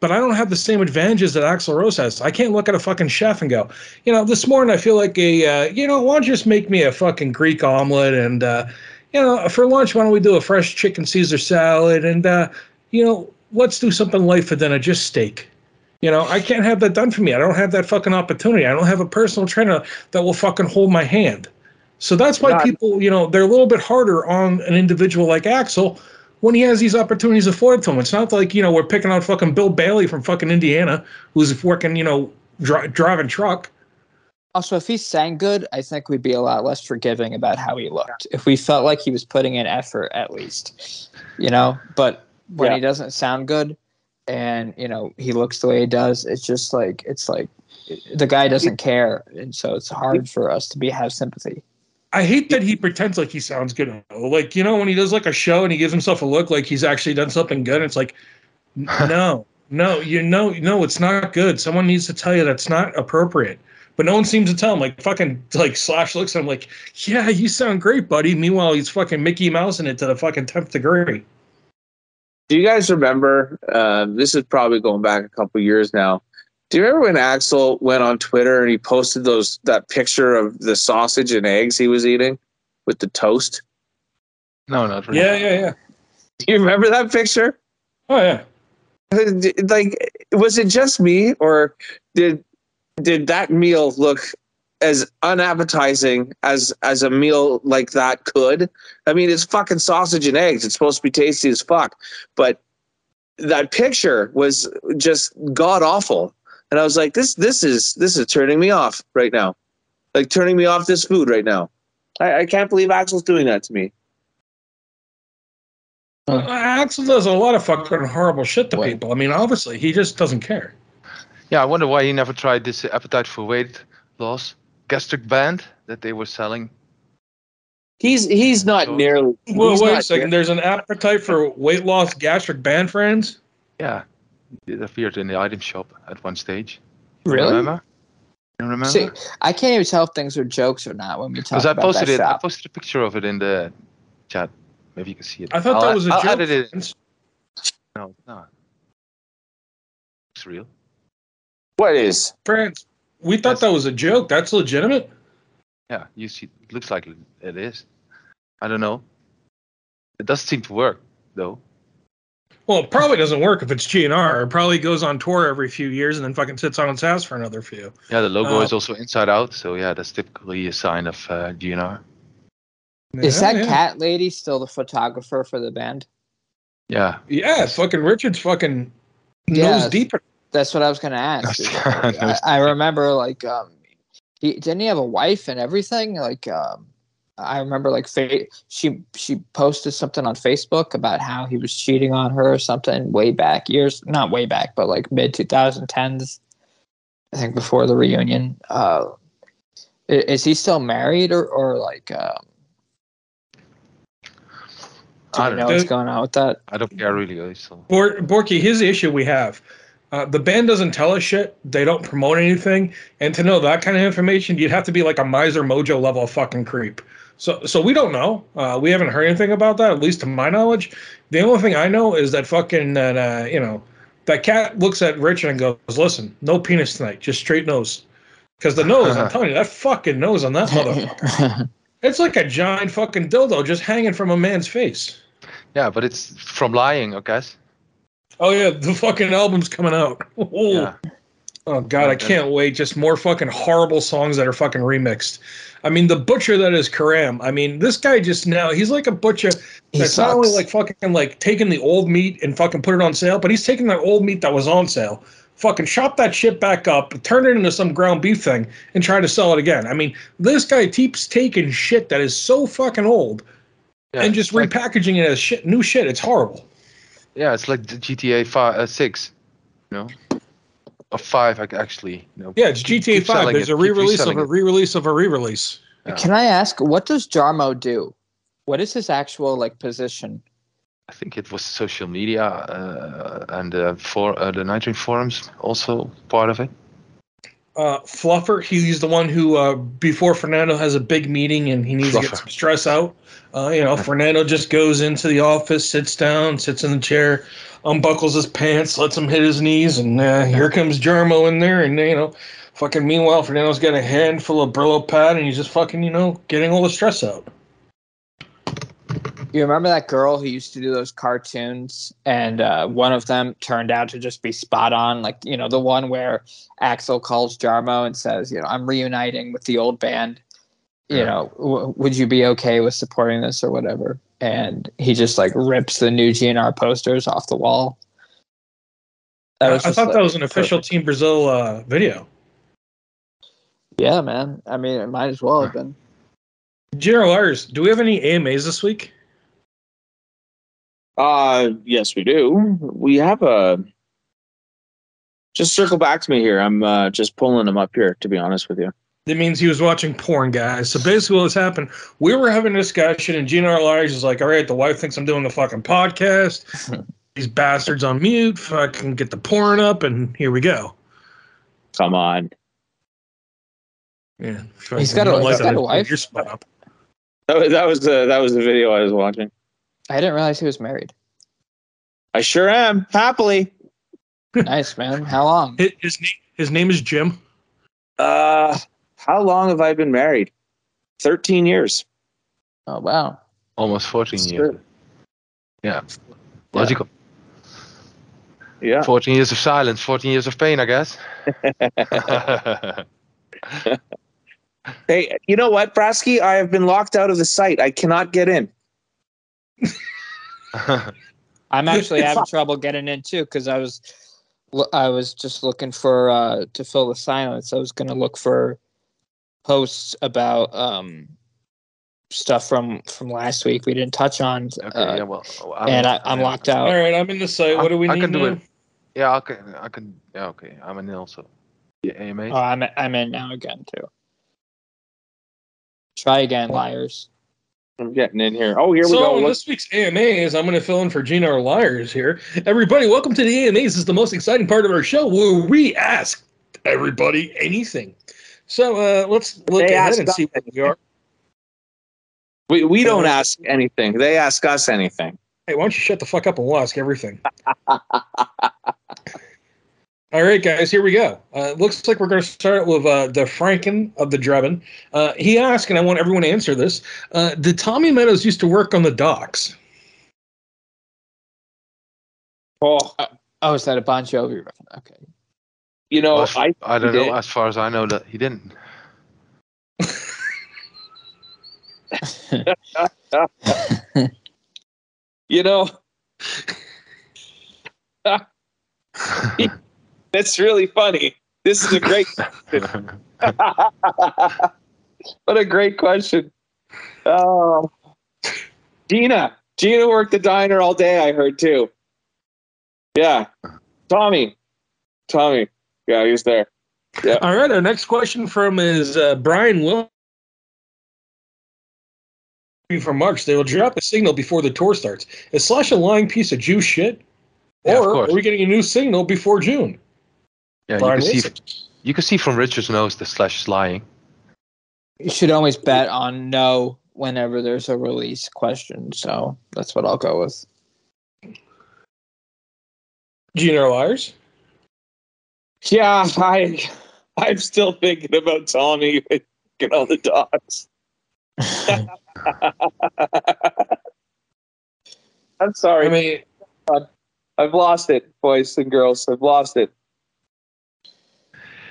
but I don't have the same advantages that Axl Rose has. I can't look at a fucking chef and go, you know, this morning I feel like a, uh, you know, why don't you just make me a fucking Greek omelet and, uh, you know, for lunch why don't we do a fresh chicken Caesar salad and, uh, you know, let's do something light for dinner, just steak. You know, I can't have that done for me. I don't have that fucking opportunity. I don't have a personal trainer that will fucking hold my hand. So that's why Not- people, you know, they're a little bit harder on an individual like Axl when he has these opportunities afforded to him. It's not like, you know, we're picking on fucking Bill Bailey from fucking Indiana who's working, you know, dri- driving truck. Also, if he sang good, I think we'd be a lot less forgiving about how he looked. If we felt like he was putting in effort, at least, you know. But when Yeah. he doesn't sound good, and you know he looks the way he does, it's just like it's like the guy doesn't care, and so it's hard for us to be have sympathy. I hate that he pretends like he sounds good. Like, you know, when he does like a show and he gives himself a look like he's actually done something good, it's like, <laughs> no, no, you know, no, it's not good. Someone needs to tell you that's not appropriate. But no one seems to tell him. Like fucking like Slash looks at him like, yeah, you sound great, buddy. Meanwhile, he's fucking Mickey Mouse in it to the fucking tenth degree. Do you guys remember? Um, this is probably going back a couple years now. Do you remember when Axl went on Twitter and he posted those that picture of the sausage and eggs he was eating with the toast? no, not really. Yeah, yeah, yeah. Do <laughs> you remember that picture? Oh yeah. Like, was it just me, or did did that meal look as unappetizing as as a meal like that could? I mean, it's fucking sausage and eggs. It's supposed to be tasty as fuck, but that picture was just god awful. And I was like, this this is this is turning me off right now, like turning me off this food right now. I, I can't believe Axl's doing that to me. Uh, Axl does a lot of fucking horrible shit to What? people. I mean, obviously, he just doesn't care. Yeah, I wonder why he never tried this appetite for weight loss. Gastric band that they were selling. He's he's not So- nearly. Well, wait a not second. There's an appetite for weight loss gastric band friends. Yeah, it appeared in the item shop at one stage. Really? Remember? You remember? See, I can't even tell if things are jokes or not when we talk Because I about posted that it. I posted a picture of it in the chat. Maybe you can see it. I thought I'll that was a I'll joke. edit it. friends. No, no. It's real. What is? Friends, we thought Yes. that was a joke. That's legitimate. Yeah, you see, it looks like it is. I don't know. It doesn't seem to work though. Well, it probably doesn't work if it's GNR. It probably goes on tour every few years and then fucking sits on its ass for another few. Yeah, the logo Uh, is also inside out, so yeah, that's typically a sign of uh, GNR. Is that yeah. cat lady still the photographer for the band? Yeah. Yeah, fucking Richard's fucking Yes. nose deep. That's what I was gonna ask. Yes. <laughs> I, I remember like um, he didn't he have a wife and everything? Like um, I remember like fa- she she posted something on Facebook about how he was cheating on her or something way back years, not way back, but like mid 2010s. I think before the reunion. Uh, is he still married or or like? Um, do I don't know know. what's going on with that? I don't care really. So. Bor- Borky, here's the issue we have. Uh, the band doesn't tell us shit. They don't promote anything. And to know that kind of information, you'd have to be like a miser mojo level fucking creep. So, so we don't know. Uh, we haven't heard anything about that, at least to my knowledge. The only thing I know is that fucking, uh, you know, that cat looks at Richard and goes, "Listen, no penis tonight, just straight nose." Because the nose, I'm <laughs> telling you, that fucking nose on that motherfucker, <laughs> it's like a giant fucking dildo just hanging from a man's face. Yeah, but it's from lying, I guess. Oh yeah, the fucking album's coming out. <laughs> Oh, Yeah. oh god, I can't wait. Just more fucking horrible songs that are fucking remixed. I mean, the butcher that is Caram. I mean, this guy just now he's like a butcher He that's not only like fucking like taking the old meat and fucking put it on sale, but he's taking that old meat that was on sale, fucking chop that shit back up, turn it into some ground beef thing, and try to sell it again. I mean, this guy keeps taking shit that is so fucking old Yeah, and just it's like, repackaging it as shit, new shit. It's horrible. Yeah, it's like the GTA five, uh, six, you know, or five ac- actually. You know. Yeah, it's GTA keep Five. There's it, a re-release of a re-release of a re-release. Yeah. Can I ask what does Jarmo do? What is his actual like position? I think it was social media uh, and uh, for uh, the Nitrate forums also part of it. Uh, Fluffer, he's the one who, uh, before Fernando has a big meeting and he needs to get some stress out, uh, you know, Fernando just goes into the office, sits down, sits in the chair, unbuckles his pants, lets him hit his knees, and uh, here comes Jarmo in there, and you know, fucking. Meanwhile, Fernando's got a handful of Brillo pad, and he's just fucking, you know, getting all the stress out. You remember that girl who used to do those cartoons, and uh, one of them turned out to just be spot on, like you know the one where Axl calls Jarmo and says, you know, I'm reuniting with the old band. You Yeah. know, w- would you be okay with supporting this or whatever? And he just like rips the new GNR posters off the wall. I, I thought like, that was an official perfect. Team Brazil uh, video. Yeah, man. I mean, it might as well have been. GNR Liars, do we have any AMAs this week? Uh, yes, we do. We have a. Just circle back to me here. I'm uh, just pulling them up here, to be honest with you. That means he was watching porn, guys. So basically, what's happened? We were having a discussion, and GNR Liars is like, "All right, the wife thinks I'm doing a fucking podcast. <laughs> These bastards on mute. Fucking get the porn up, and here we go." Come on. Yeah, He's got a- You don't he's that, got a wife? Your spot up. That was, that was the that was the video I was watching. I didn't realize he was married. I sure am happily. nice, man. How long? His, his name, his name is Jim. Uh, how long have I been married? Thirteen years. Oh wow. Almost 14 years. Sure. Yeah. Logical. Yeah. 14 years of silence, 14 years of pain, I guess. <laughs> <laughs> Hey, you know what, Brasky? I have been locked out of the site. I cannot get in. <laughs> I'm actually having trouble getting in too because I was I was just looking for uh to fill the silence. I was gonna look for posts about um stuff from from last week we didn't touch on. okay, uh, yeah, well. I'm, and I, I'm locked out. All right, I'm in the site. What do we I need can do now? it. Yeah, I can. I can. Yeah, okay. I'm in also. Yeah, AMA. Oh, I'm I'm in now again too. Try again, liars. I'm getting in here. Oh, here we go. Look, this week's AMAs, I'm going to fill in for GNR Liars here. Everybody, welcome to the AMAs. This is the most exciting part of our show where we ask everybody anything. So uh, let's look They ahead and see where we are. we, we don't ask anything. They ask us anything. Hey, why don't you shut the fuck up and we'll ask everything? <laughs> All right, guys, here we go. Uh, looks like we're going to start with uh, the Franken of the Drebin. Uh, he asked, and I want everyone to answer this uh, Did Tommy Meadows used to work on the docks? Oh, Oh, is that a Bon Jovi reference? Okay. you know, Well, I, I don't know. did. As far as I know, that he didn't. <laughs> <laughs> you know, <laughs> that's really funny. This is a great, <laughs> what a great question. Oh, Gina, Gina worked the diner all day. I heard too. Yeah, Tommy, Tommy. Yeah, he was there. All right, our next question from is uh, Brian Will. From March, they will drop a signal before the tour starts. Is Slash a lying piece of Jew shit? Yeah, of or course. are we getting a new signal before June? Yeah, you Brian can see. You can see from Richard's nose the Slash is lying. You should always bet on no whenever there's a release question. So that's what I'll go with. GNR liars? Yeah, I, I'm still thinking about Tommy and all the dogs. <laughs> I'm sorry. I mean, I've lost it, boys and girls. I've lost it.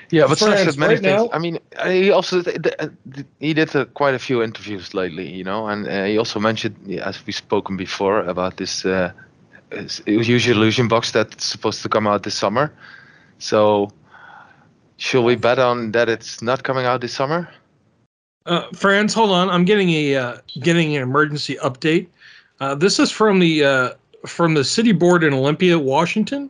Yeah, but Slash Frans, said many right things. now- I mean, uh, he also th- th- uh, th- he did uh, quite a few interviews lately, you know, and uh, he also mentioned, as we've spoken before, about this uh, is- Use Your Illusion box that's supposed to come out this summer. So, should we bet on that it's not coming out this summer? Uh, Frans, hold on. I'm getting a uh, getting an emergency update. Uh, this is from the uh, from the city board in Olympia, Washington.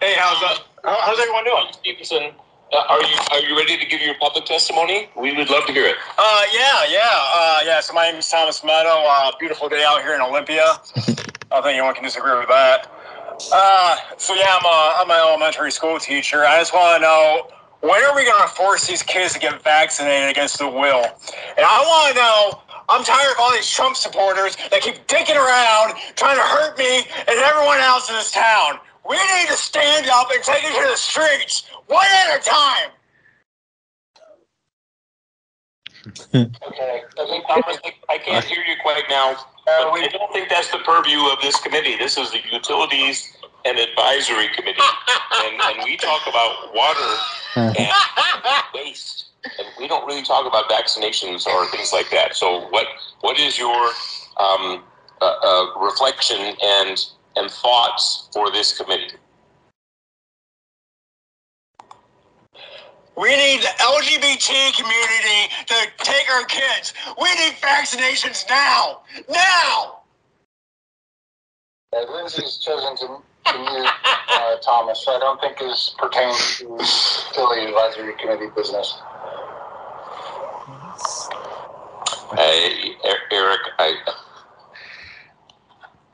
Hey, how's that? How- How's everyone doing? Stevenson, uh, are you are you ready to give your public testimony? We would love to hear it. Uh, yeah, yeah, uh, yeah. So my name is Thomas Meadow. Uh, beautiful day out here in Olympia. <laughs> I don't think anyone can disagree with that. Uh, so yeah, I'm a I'm an elementary school teacher. I just want to know when are we going to force these kids to get vaccinated against their will? And I want to know. I'm tired of all these Trump supporters that keep dicking around, trying to hurt me and everyone else in this town. We need to stand up and take it to the streets, one at a time. okay, I can't hear you quite now. But I don't think that's the purview of this committee. This is the Utilities and Advisory Committee, and, and we talk about water and waste, and we don't really talk about vaccinations or things like that. So, what what is your um, uh, uh, reflection and and thoughts for this committee? We need the LGBT community to take our kids. We need vaccinations now. Now! Lindsay's chosen to, to mute uh, Thomas, so I don't think this pertains to Philly Advisory Committee business. Hey, Eric, I,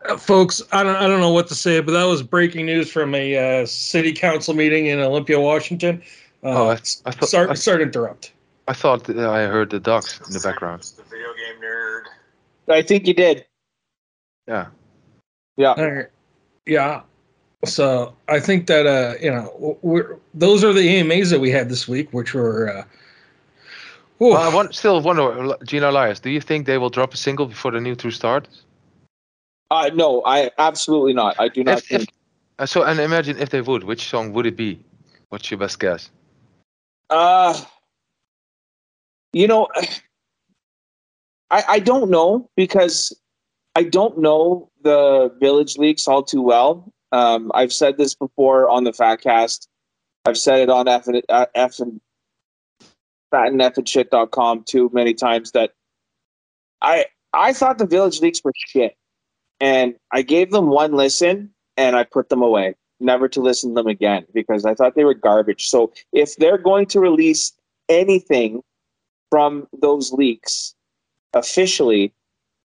Uh, folks, I don't I don't know what to say, but that was breaking news from a uh, city council meeting in Olympia, Washington. Oh, Uh, I, I thought sorry, I, sorry to interrupt. I thought that I heard the ducks in the background. The video game nerd. I think you did. Yeah. All right. Yeah. So I think that uh, you know we're those are the AMAs that we had this week, which were. Uh. Well, I want, still wonder, GNR Liars, do you think they will drop a single before the new tour starts? Uh, no, I absolutely not. I do not If, if, think. uh, so, and imagine if they would, which song would it be? What's your best guess? Uh, you know, I I don't know because I don't know the village leaks all too well. Um, I've said this before on the Fatcast. I've said it on F and uh, F and fataneffandshit.com too many times that I I thought the village leaks were shit, and I gave them one listen and I put them away, never to listen to them again because I thought they were garbage. So if they're going to release anything from those leaks officially,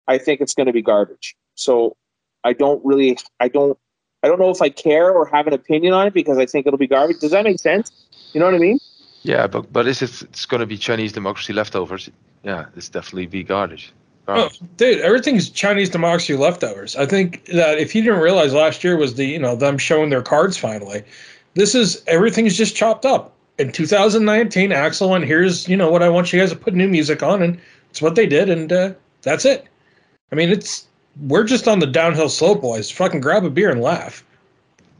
I think it's going to be garbage. So I don't really, I don't, I don't know if I care or have an opinion on it because I think it'll be garbage. Does that make sense? You know what I mean? Yeah, but but is it it's going to be Chinese democracy leftovers? Yeah, it's definitely be garbage. Oh, Garbage. dude, everything's Chinese democracy leftovers. I think that if you didn't realize last year was the you know them showing their cards finally, this is everything's just chopped up. In 2019, Axl went, here's you know what I want you guys to put new music on, and it's what they did, and uh, that's it. I mean, it's we're just on the downhill slope, boys. Fucking grab a beer and laugh.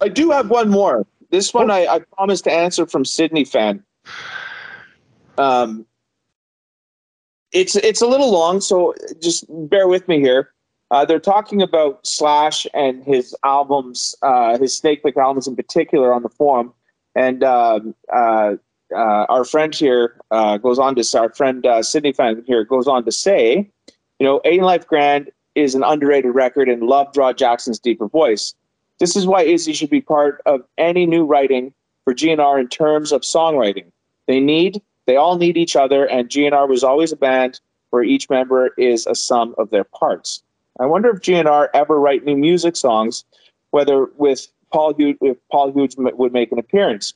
I do have one more. This one I, I promised to answer from Sydney fan. Um, it's it's a little long, so just bear with me here. Uh, they're talking about Slash and his albums, uh, his Snakepit albums in particular, on the forum. And um, uh, uh, our friend here uh, goes on to our friend uh, Sydney fan here goes on to say, you know, Ain't Life Grand is an underrated record and love Rod Jackson's deeper voice. This is why Izzy should be part of any new writing for GNR in terms of songwriting. They need, they all need each other, and GNR was always a band where each member is a sum of their parts. I wonder if GNR ever write new music songs, whether with Paul Huge, if Paul Huge would make an appearance.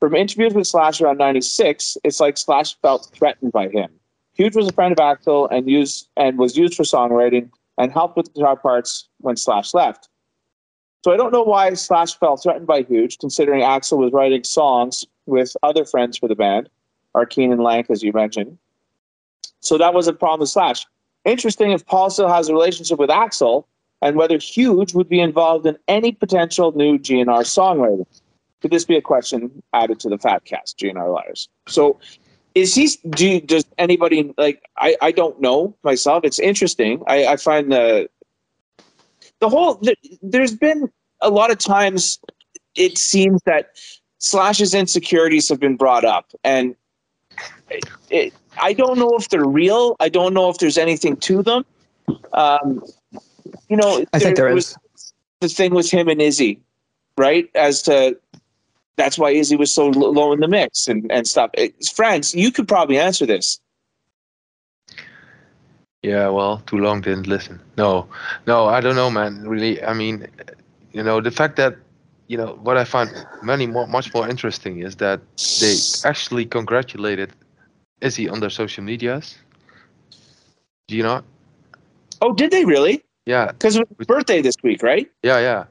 From interviews with Slash around '96, it's like Slash felt threatened by him. Huge was a friend of Axl and used and was used for songwriting and helped with guitar parts when Slash left. So I don't know why Slash felt threatened by Huge, considering Axl was writing songs with other friends for the band, Arkeen and Lank, as you mentioned. So that was a problem with Slash. Interesting if Paul still has a relationship with Axl and whether Huge would be involved in any potential new GNR songwriting. Could this be a question added to the Fatcast, GNR Liars? So is he do does anybody like I, I don't know myself it's interesting i, I find the the whole there, there's been a lot of times it seems that slash's insecurities have been brought up and it, it, i don't know if they're real i don't know if there's anything to them um, you know I think there was is. the thing with him and izzy right as to that's why Izzy was so low in the mix and, and stuff. It's, Frans, you could probably answer this. Yeah, well, too long didn't listen. No, no, I don't know, man. Really, I mean, you know, the fact that, you know, what I find many more, much more interesting is that they actually congratulated Izzy on their social medias. Do you know? Oh, did they really? Yeah, Because it was birthday this week, right? yeah, yeah.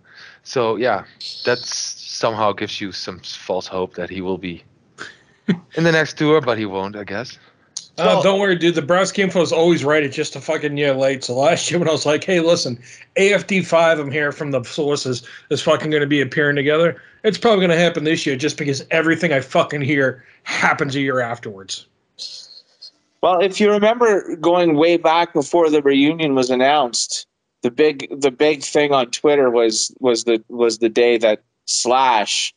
So yeah, that's somehow gives you some false hope that he will be in the next tour, but he won't, I guess. Well- don't worry, dude. The Broski info is always right. It's just a fucking year late. So last year when I was like, hey, listen, AFD5, I'm here from the sources, is fucking going to be appearing together. It's probably going to happen this year just because everything I fucking hear happens a year afterwards. Well, if you remember going way back before the reunion was announced, the big the big thing on Twitter was was the was the day that Slash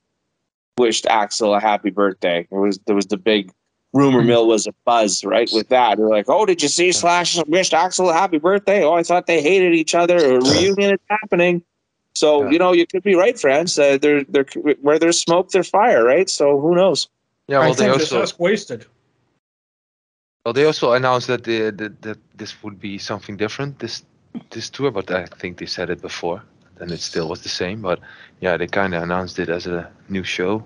wished Axl a happy birthday. It was there was the big rumor mill was a buzz, right? With that. They're like, Oh, did you see Slash wished Axl a happy birthday? Oh, I thought they hated each other. A reunion is happening. So, Yeah. you know, you could be right, friends. Uh, there, there, where there's smoke, there's fire, right? So who knows? Yeah, I well, they think Just also wasted. well they also announced that the, the, that this would be something different this this tour, but I think they said it before, and it still was the same. But yeah, they kind of announced it as a new show.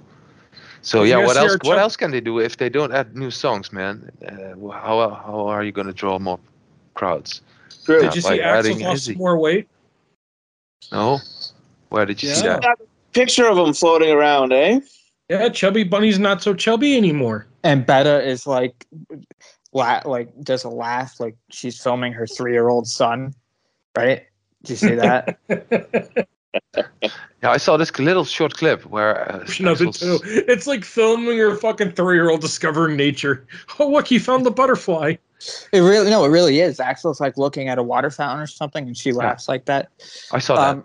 So yeah, what else? What else can they do if they don't add new songs, man? Uh, how how are you going to draw more crowds? True. Yeah, Did you by see Axl adding lost Izzy. more weight? No, where did you see Yeah. that? Picture of him floating around, eh? Yeah, Chubby Bunny's not so chubby anymore. And Beta is like, la- like does a laugh like she's filming her three year old son, right? Did you see that? <laughs> Yeah, I saw this little short clip where uh, <laughs> Another Axl's- two. It's like filming your fucking three year old discovering nature. <laughs> Oh, look, he found the butterfly. it really no, it really is. Axl's like looking at a water fountain or something, and she laughs like that. I saw that. Um,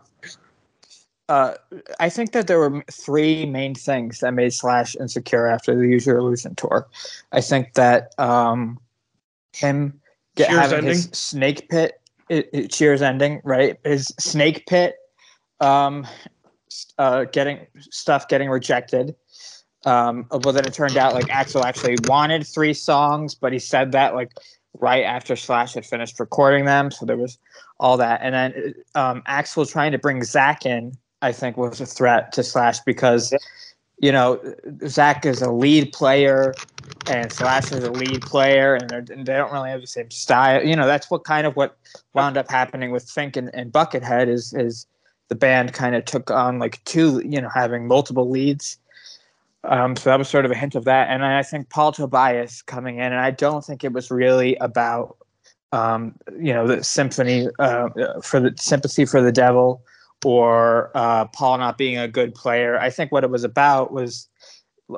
uh, I think that there were three main things that made Slash insecure after the Use Your Illusion tour. I think that um, him get, Cheers having his snake pit, it, it- Cheers ending, right? His snake pit, um, uh, getting stuff getting rejected. Um, but then it turned out like Axl actually wanted three songs, but he said that like right after Slash had finished recording them. So there was all that. And then um, Axl trying to bring Zakk in, I think, was a threat to Slash because, you know, Zakk is a lead player and Slash is a lead player, and, and they don't really have the same style. You know, that's what kind of what wound up happening with Finck and, and Buckethead is is the band kind of took on like two, you know, having multiple leads. Um, so that was sort of a hint of that. And I think Paul Tobias coming in, and I don't think it was really about, um, you know, the symphony uh, for the sympathy for the devil or uh, Paul not being a good player. I think what it was about was,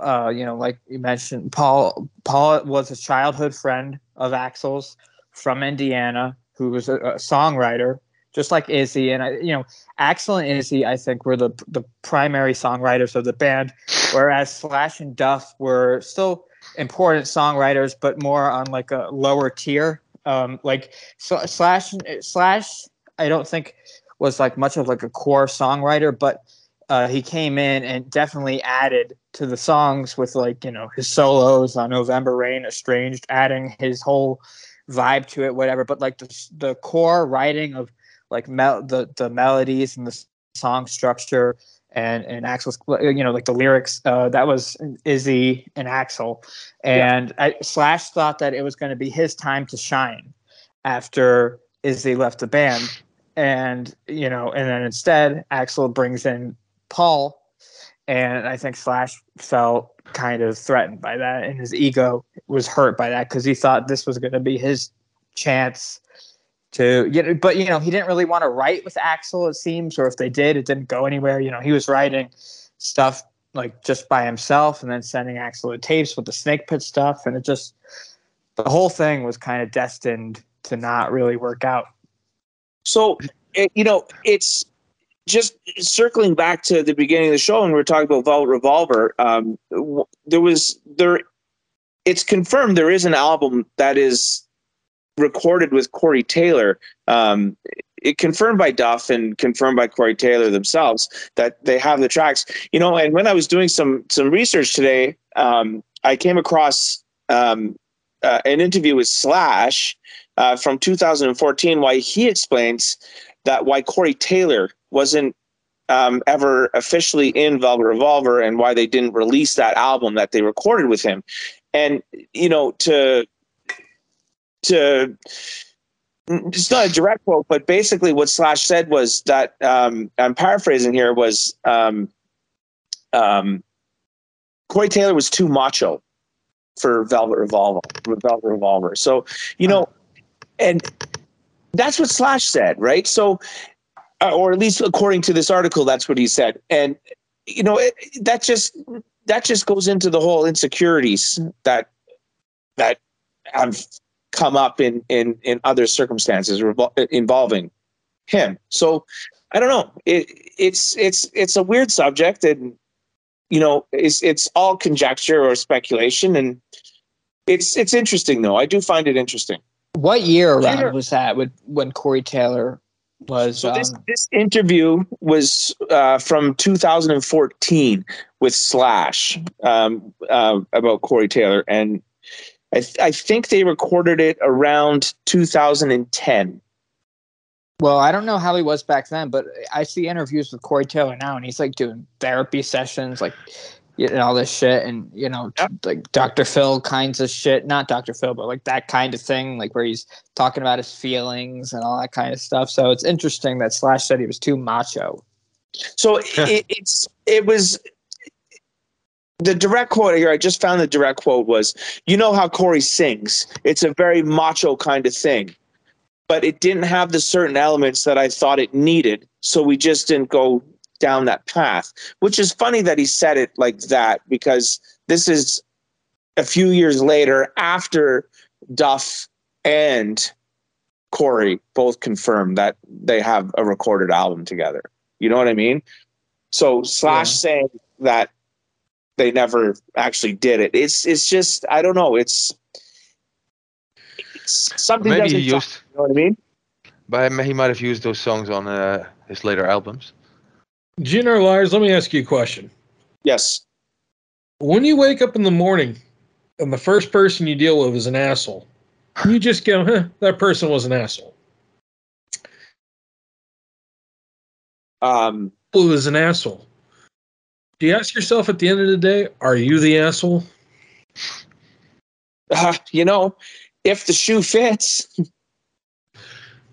uh, you know, like you mentioned, Paul. Paul was a childhood friend of Axl's from Indiana, who was a, a songwriter, just like Izzy. And I, you know, Axl and Izzy, I think, were the the primary songwriters of the band, whereas Slash and Duff were still important songwriters, but more on like a lower tier. Um, like so, Slash Slash, I don't think was like much of like a core songwriter, but uh, he came in and definitely added to the songs with like you know his solos on November Rain, Estranged, adding his whole vibe to it, whatever. But like the the core writing of like mel- the the melodies and the song structure and and Axl's you know like the lyrics uh, that was Izzy and Axl. And I, Slash thought that it was going to be his time to shine after Izzy left the band. And you know and then instead Axl brings in Paul. And I think Slash felt kind of threatened by that and his ego was hurt by that because he thought this was going to be his chance to you know, but you know he didn't really want to write with Axl it seems or if they did it didn't go anywhere you know he was writing stuff like just by himself and then sending Axl the tapes with the snake pit stuff and it just the whole thing was kind of destined to not really work out So, you know, it's just circling back to the beginning of the show, and we are talking about Velvet Revolver. Um, there was there, it's confirmed there is an album that is recorded with Corey Taylor. Um, it confirmed by Duff and confirmed by Corey Taylor themselves that they have the tracks. You know, and when I was doing some some research today, um, I came across um, uh, an interview with Slash uh, from 2014, why he explains that why Corey Taylor wasn't um, ever officially in Velvet Revolver and why they didn't release that album that they recorded with him. And you know, to to it's not a direct quote, but basically what Slash said was that um, I'm paraphrasing here was um, um, Corey Taylor was too macho for Velvet Revolver. Velvet Revolver. So you know, and that's what Slash said, right? So, uh, or at least according to this article, that's what he said. And you know, it, that just that just goes into the whole insecurities that that have come up in in in other circumstances revol- involving him. So, I don't know. It it's it's it's a weird subject, and you know, it's it's all conjecture or speculation, and it's it's interesting though. I do find it interesting. what year around Taylor- was that when, when Corey Taylor was So this um, this interview was uh, from 2014 with Slash um, uh, about Corey Taylor, and I, th- I think they recorded it around 2010. Well, I don't know how he was back then, but I see interviews with Corey Taylor now, and he's like doing therapy sessions, like you know, all this shit, and you know, t- like Dr. Phil kinds of shit. Not Dr. Phil, but like that kind of thing, like where he's talking about his feelings and all that kind of stuff. So it's interesting that Slash said he was too macho. So it, it's it was the direct quote here. I just found the direct quote was, "You know how Corey sings? It's a very macho kind of thing, but it didn't have the certain elements that I thought it needed, so we just didn't go down that path." Which is funny that he said it like that because this is a few years later after Duff and Corey both confirmed that they have a recorded album together. You know what I mean? So Slash Yeah. saying that they never actually did it. It's it's just I don't know. It's, it's something Maybe doesn't he jive, used, You know what I mean? but he might have used those songs on uh, his later albums. GNR Liars, let me ask you a question. Yes. when you wake up in the morning and the first person you deal with is an asshole, you just go, huh, that person was an asshole. Um, Who is an asshole? Do you ask yourself at the end of the day, are you the asshole? uh, you know, if the shoe fits,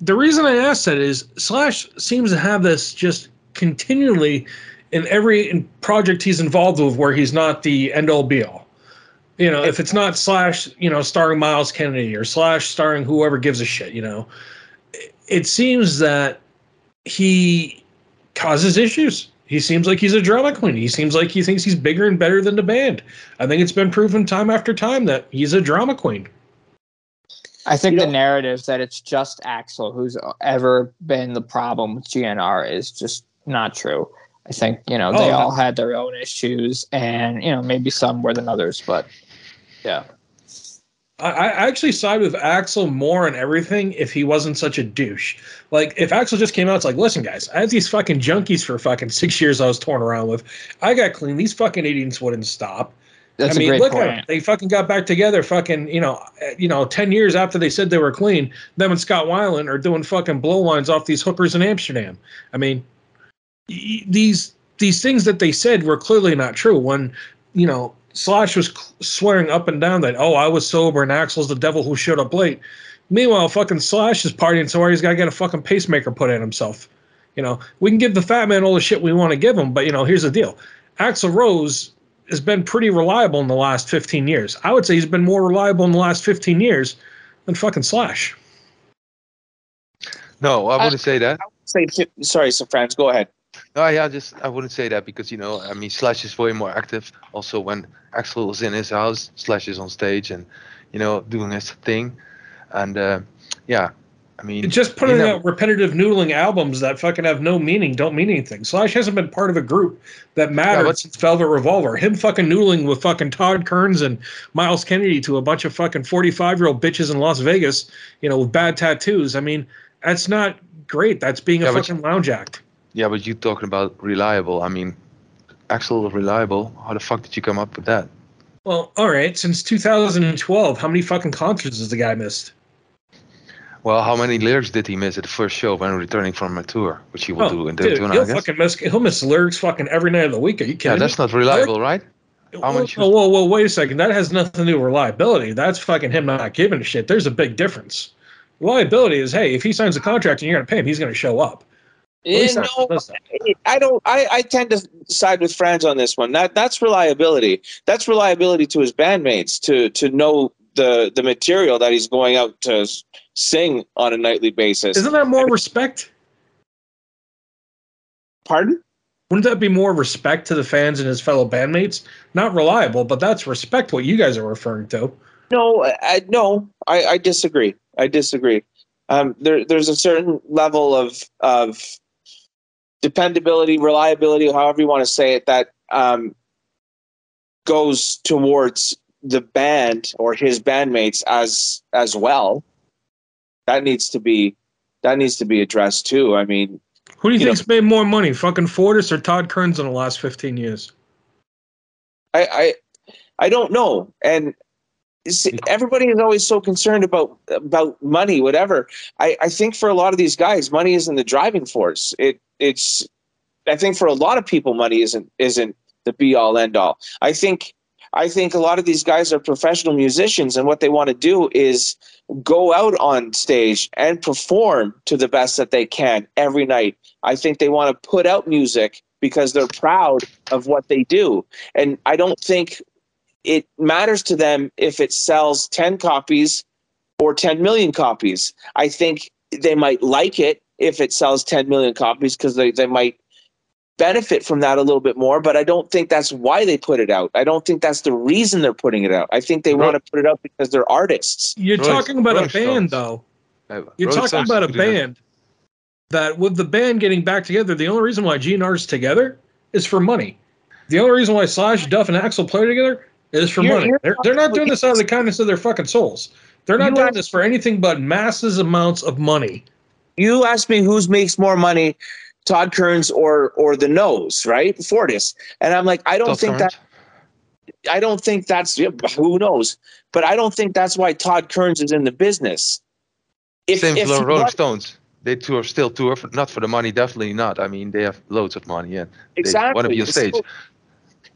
The reason I ask that is Slash seems to have this just continually in every project he's involved with where he's not the end all be all. You know, if it's not Slash, you know, starring Myles Kennedy or Slash starring whoever gives a shit, you know, it- it seems that he causes issues. He seems like he's a drama queen. He seems like he thinks he's bigger and better than the band. I think it's been proven time after time that he's a drama queen. I think You the know- narrative that it's just Axl who's ever been the problem with GNR is just not true. I think you know they Oh, all had their own issues, and you know maybe some more than others, but yeah, I, actually side with Axl more on everything if he wasn't such a douche. Like if Axl just came out, it's like, listen, guys, I had these fucking junkies for fucking six years I was torn around with. I got clean. These fucking idiots wouldn't stop. that's I mean, a great look point. at. They fucking got back together. Fucking, you know, eh, you know, ten years after they said they were clean, them and Scott Weiland are doing fucking blow lines off these hookers in Amsterdam. I mean, these these things that they said were clearly not true. When you know Slash was swearing up and down that oh I was sober and Axl's the devil who showed up late. Meanwhile, fucking Slash is partying so hard he's got to get a fucking pacemaker put in himself. You know, we can give the fat man all the shit we want to give him, but you know, here's the deal: Axl Rose has been pretty reliable in the last 15 years. I would say he's been more reliable in the last 15 years than fucking Slash. No, I wouldn't uh, say that. say, sorry, some friends, go ahead. No, yeah, I just I wouldn't say that because you know, I mean, Slash is way more active. Also, when Axl is in his house, Slash is on stage and you know doing his thing, and uh, yeah, I mean, Just putting you know- out repetitive noodling albums that fucking have no meaning, don't mean anything. Slash hasn't been part of a group that mattered but- since Velvet Revolver. Him fucking noodling with fucking Todd Kerns and Myles Kennedy to a bunch of fucking 45 year old bitches in Las Vegas, you know, with bad tattoos. I mean, that's not great. That's being a Yeah, but- fucking lounge act. Yeah, but you talking about reliable? I mean, Axl reliable. How the fuck did you come up with that? Well, all right. Since 2012, how many fucking concerts has the guy missed? Well, how many lyrics did he miss at the first show when returning from a tour, which he will oh, do in Oh, dude, Daytona, he'll fucking miss. He'll miss lyrics fucking every night of the week. Are you kidding Yeah, me? that's not reliable, right? how Whoa, whoa, whoa, whoa, wait a second. That has nothing to do with reliability. That's fucking him not giving a shit. There's a big difference. Reliability is, hey, if he signs a contract and you're going to pay him, he's going to show up. At least that's- no, I don't. I, I tend to side with Frans on this one. That that's reliability. That's reliability to his bandmates to to know the the material that he's going out to sing on a nightly basis. Isn't that more respect? Pardon? Wouldn't that be more respect to the fans and his fellow bandmates? Not reliable, but that's respect. What you guys are referring to. No, I- no, I, I disagree. I disagree. Um, there, there's a certain level of of dependability, reliability, however you want to say it, that um, goes towards the band or his bandmates as as well. That needs to be that needs to be addressed too. I mean, Who do you, You know- think's made more money, fucking Fortus or Todd Kerns in the last 15 years? I I, I don't know, and everybody is always so concerned about about money, whatever. I I think for a lot of these guys, money isn't the driving force. It it's I think for a lot of people, money isn't isn't the be all end all. I think I think a lot of these guys are professional musicians, and what they want to do is go out on stage and perform to the best that they can every night. I think they want to put out music because they're proud of what they do. And I don't think it matters to them if it sells 10 copies or 10 million copies. I think they might like it if it sells 10 million copies because they, they might benefit from that a little bit more, but I don't think that's why they put it out. I don't think that's the reason they're putting it out. I think they want to put it out because they're artists. You're Rolling- talking about Rolling a band, Stones. though. You're Rolling talking about a could do that. band that, with the band getting back together, the only reason why GNR's together is for money. The only reason why Slash, Duff, and Axl play together is for You're- money. you're They're, they're not doing this out of the kindness of their fucking souls. They're not doing asked- this for anything but masses amounts of money. You asked me who makes more money, Todd Kerns or or the Nose, right? Fortus. And I'm like, I don't Todd think Kerns. that I don't think that's who knows, but I don't think that's why Todd Kerns is in the business. If, Same if for the Rolling was- Stones. They tour still tour, for, not for the money, definitely not. I mean, they have loads of money and they exactly want to be on So- stage.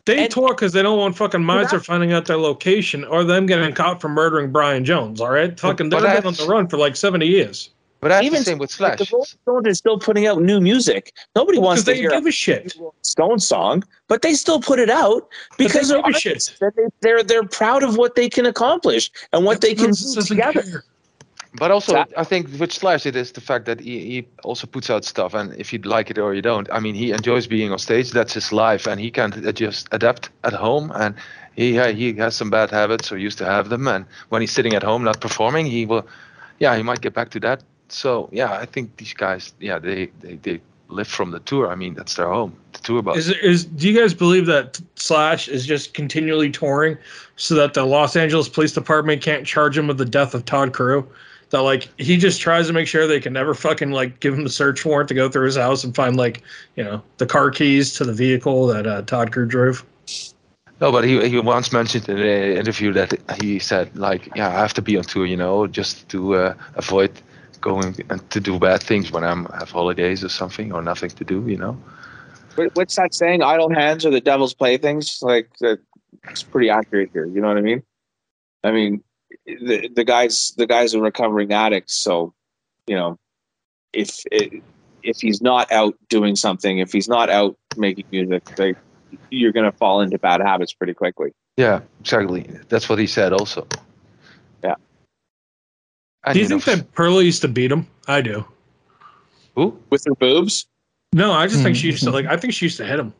They And- talk because they don't want fucking Miser finding out their location or them getting caught for murdering Brian Jones. All right, fucking they've been on the run for like seventy years But that's Even the same with like, Slash. the Rolling Stones are still putting out new music. Nobody wants to they hear give a shit. Stone song, but they still put it out because they're give a artists. they, they're they're proud of what they can accomplish and what they can This do together. care. But also, Sa- I think with Slash, it is the fact that he, he also puts out stuff, and if you like it or you don't, I mean, he enjoys being on stage. That's his life, and he can't adjust, adapt at home. And he he has some bad habits or used to have them, and when he's sitting at home not performing, he will, yeah, he might get back to that. So yeah, I think these guys, yeah, they they, they live from the tour. I mean, that's their home, the tour bus. Is is do you guys believe that Slash is just continually touring so that the Los Angeles Police Department can't charge him with the death of Todd Crew? That like he just tries to make sure they can never fucking like give him the search warrant to go through his house and find like you know the car keys to the vehicle that uh, Todd Crew drove. No, but he he once mentioned in an interview that he said like, yeah, I have to be on tour, you know, just to uh, avoid going and to do bad things when I'm have holidays or something or nothing to do, you know. What's that saying? Idle hands are the devil's playthings. Like that, it's pretty accurate here. You know what I mean? I mean, the the guys the guys are recovering addicts. So, you know, if if he's not out doing something, if he's not out making music, they, you're gonna fall into bad habits pretty quickly. Yeah, exactly. That's what he said also. Yeah. And, do you know, think that Perla used to beat him? I do. who? With her boobs, No, I just think hmm. she used to like. I think she used to hit him.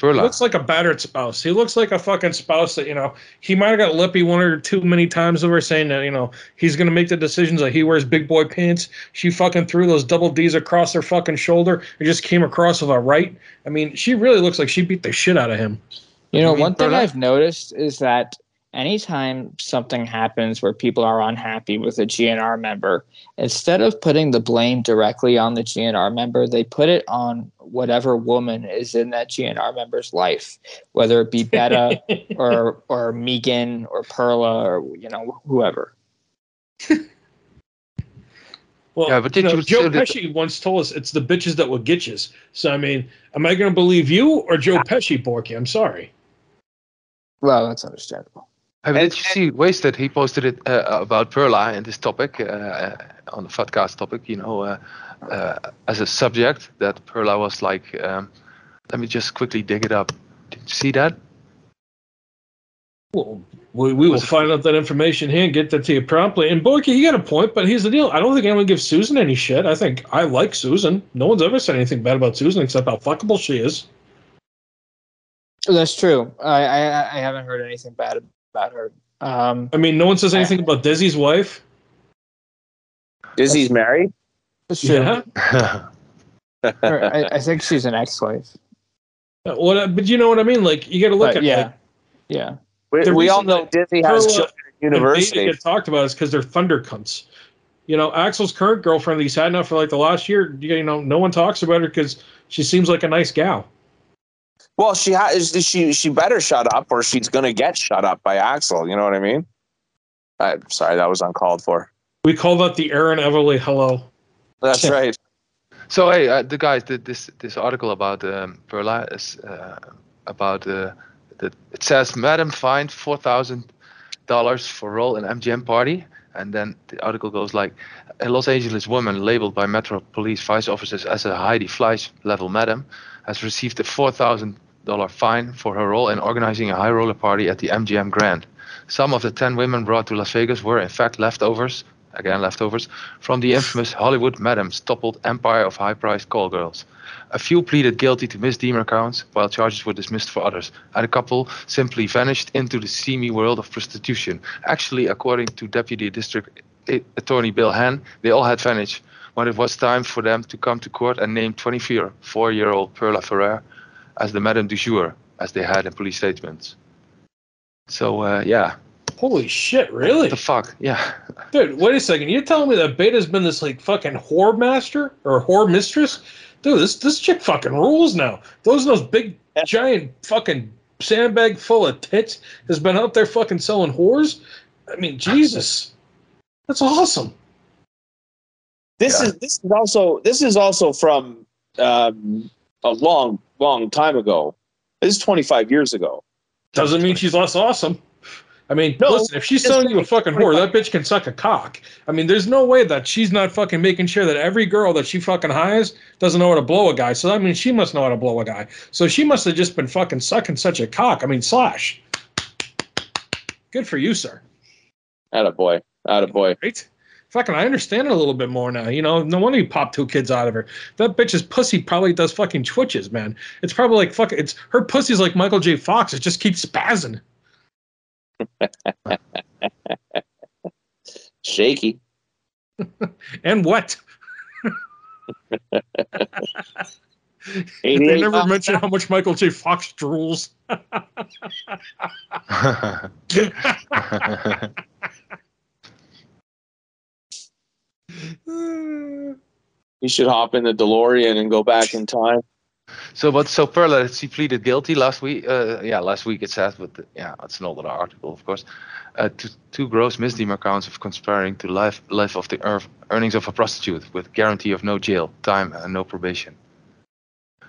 He looks like a battered spouse. He looks like a fucking spouse that you know he might have got lippy one or two many times over saying that you know he's gonna make the decisions that he wears big boy pants. She fucking threw those double D's across her fucking shoulder. It just came across with a right. I mean, she really looks like she beat the shit out of him. You know, mean one thing Perla? I've noticed is that anytime something happens where people are unhappy with a GNR member, instead of putting the blame directly on the GNR member, they put it on whatever woman is in that GNR member's life, whether it be Beta <laughs> or or Megan or Perla or you know whoever. Well, Yeah, but you know, you Joe say that- Pesci once told us it's the bitches that will get you. So I mean, am I gonna believe you or Joe Pesci, Borky? I'm sorry. Well, that's understandable. Hey, but And- did you see Wasted? He posted it uh, about Perla and this topic uh, on the Fatcast topic. You know, uh, uh, as a subject that Perla was like. Um, let me just quickly dig it up. Did you see that? Well, we, we will find out that information here and get that to you promptly. And Borky, you got a point, but here's the deal. I don't think anyone gives Susan any shit. I think I like Susan. No one's ever said anything bad about Susan except how fuckable she is. That's true. I I, I haven't heard anything bad about her. Um, I mean, no one says anything about Desi's wife. Dizzy's married. it's. Yeah. I, I think she's an ex-wife. Uh, What? But you know what I mean? Like, you got to look But at yeah, like, yeah. We, we all know Dizzy has Perla children at university. get talked about is because they're thunder cunts. You know, Axl's current girlfriend that he's had now for like the last year. You know, no one talks about her because she seems like a nice gal. Well, she has. She she better shut up, or she's gonna get shut up by Axl. You know what I mean? I'm sorry, that was uncalled for. We call that the Aaron Everly hello. That's Yeah. right. So hey, uh, the guys did this this article about um, Perla is uh, about uh, the it says Madam fined four thousand dollars for role in MGM party, and then the article goes like, a Los Angeles woman labeled by Metro Police vice officers as a Heidi Fleiss level madam has received a four thousand dollar fine for her role in organizing a high roller party at the MGM Grand. Some of the ten women brought to Las Vegas were in fact leftovers again leftovers, from the infamous Hollywood Madams toppled empire of high-priced call girls. A few pleaded guilty to misdemeanor counts, while charges were dismissed for others, and a couple simply vanished into the seamy world of prostitution. Actually, according to Deputy District Attorney Bill Hann, they all had vanished when it was time for them to come to court and name 24-year-old Perla Ferrer as the Madame du jour, as they had in police statements. So, uh, yeah. Holy shit! Really, What the fuck? Yeah. dude? Wait a second. You're telling me that Beta's been this like fucking whore master or whore mistress? Dude, this this chick fucking rules now. Those those big giant fucking sandbag full of tits has been out there fucking selling whores. I mean, Jesus, that's awesome. This Yeah. is this is also this is also from um, a long long time ago. This is 25 years ago. Doesn't mean she's less awesome. I mean, No, listen, if she's selling you a fucking whore, that bitch can suck a cock. I mean, there's no way that she's not fucking making sure that every girl that she fucking hires doesn't know how to blow a guy. So I mean, she must know how to blow a guy. So she must have just been fucking sucking such a cock. I mean, slash. Good for you, sir. Atta boy, atta boy. Right? Fucking, I understand it a little bit more now. You know, no wonder you popped two kids out of her. That bitch's pussy probably does fucking twitches, man. It's probably like fucking. It's her pussy's like Michael J. Fox. It just keeps spazzing. <laughs> Shaky. <laughs> And what? They never mention how much Michael J. Fox drools. <laughs> You should hop in the DeLorean and go back in time. so, but so Perla, she pleaded guilty last week. Uh, yeah, last week it says, but yeah, it's an older article, of course. Uh, to two gross misdemeanor counts of conspiring to life life of the earth, earnings of a prostitute with guarantee of no jail time and no probation.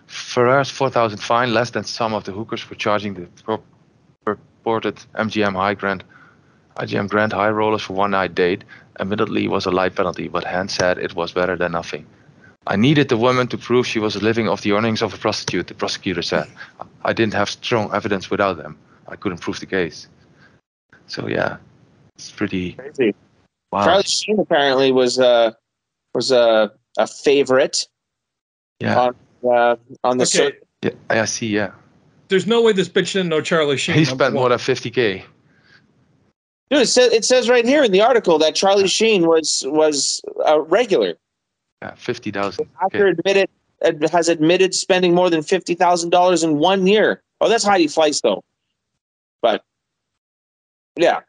Ferrer's 4,000 fine, less than some of the hookers for charging the purported MGM High Grand, IGM Grand High Rollers for one night date. Admittedly, was a light penalty, but Hans said it was better than nothing. I needed the woman to prove she was living off the earnings of a prostitute, the prosecutor said. I didn't have strong evidence without them. I couldn't prove the case. So yeah, it's pretty Crazy. wow. Charlie Sheen apparently was uh was a a favorite Yeah, on uh, on the Okay, circuit. yeah, I see. Yeah, there's no way this bitch didn't know Charlie Sheen. he spent more than 50k. Dude, it says it says right here in the article that Charlie Sheen was was a regular. Yeah, 50,000. Actor admitted has admitted spending more than fifty thousand dollars in one year. Oh, that's Heidi Fleiss though. But yeah,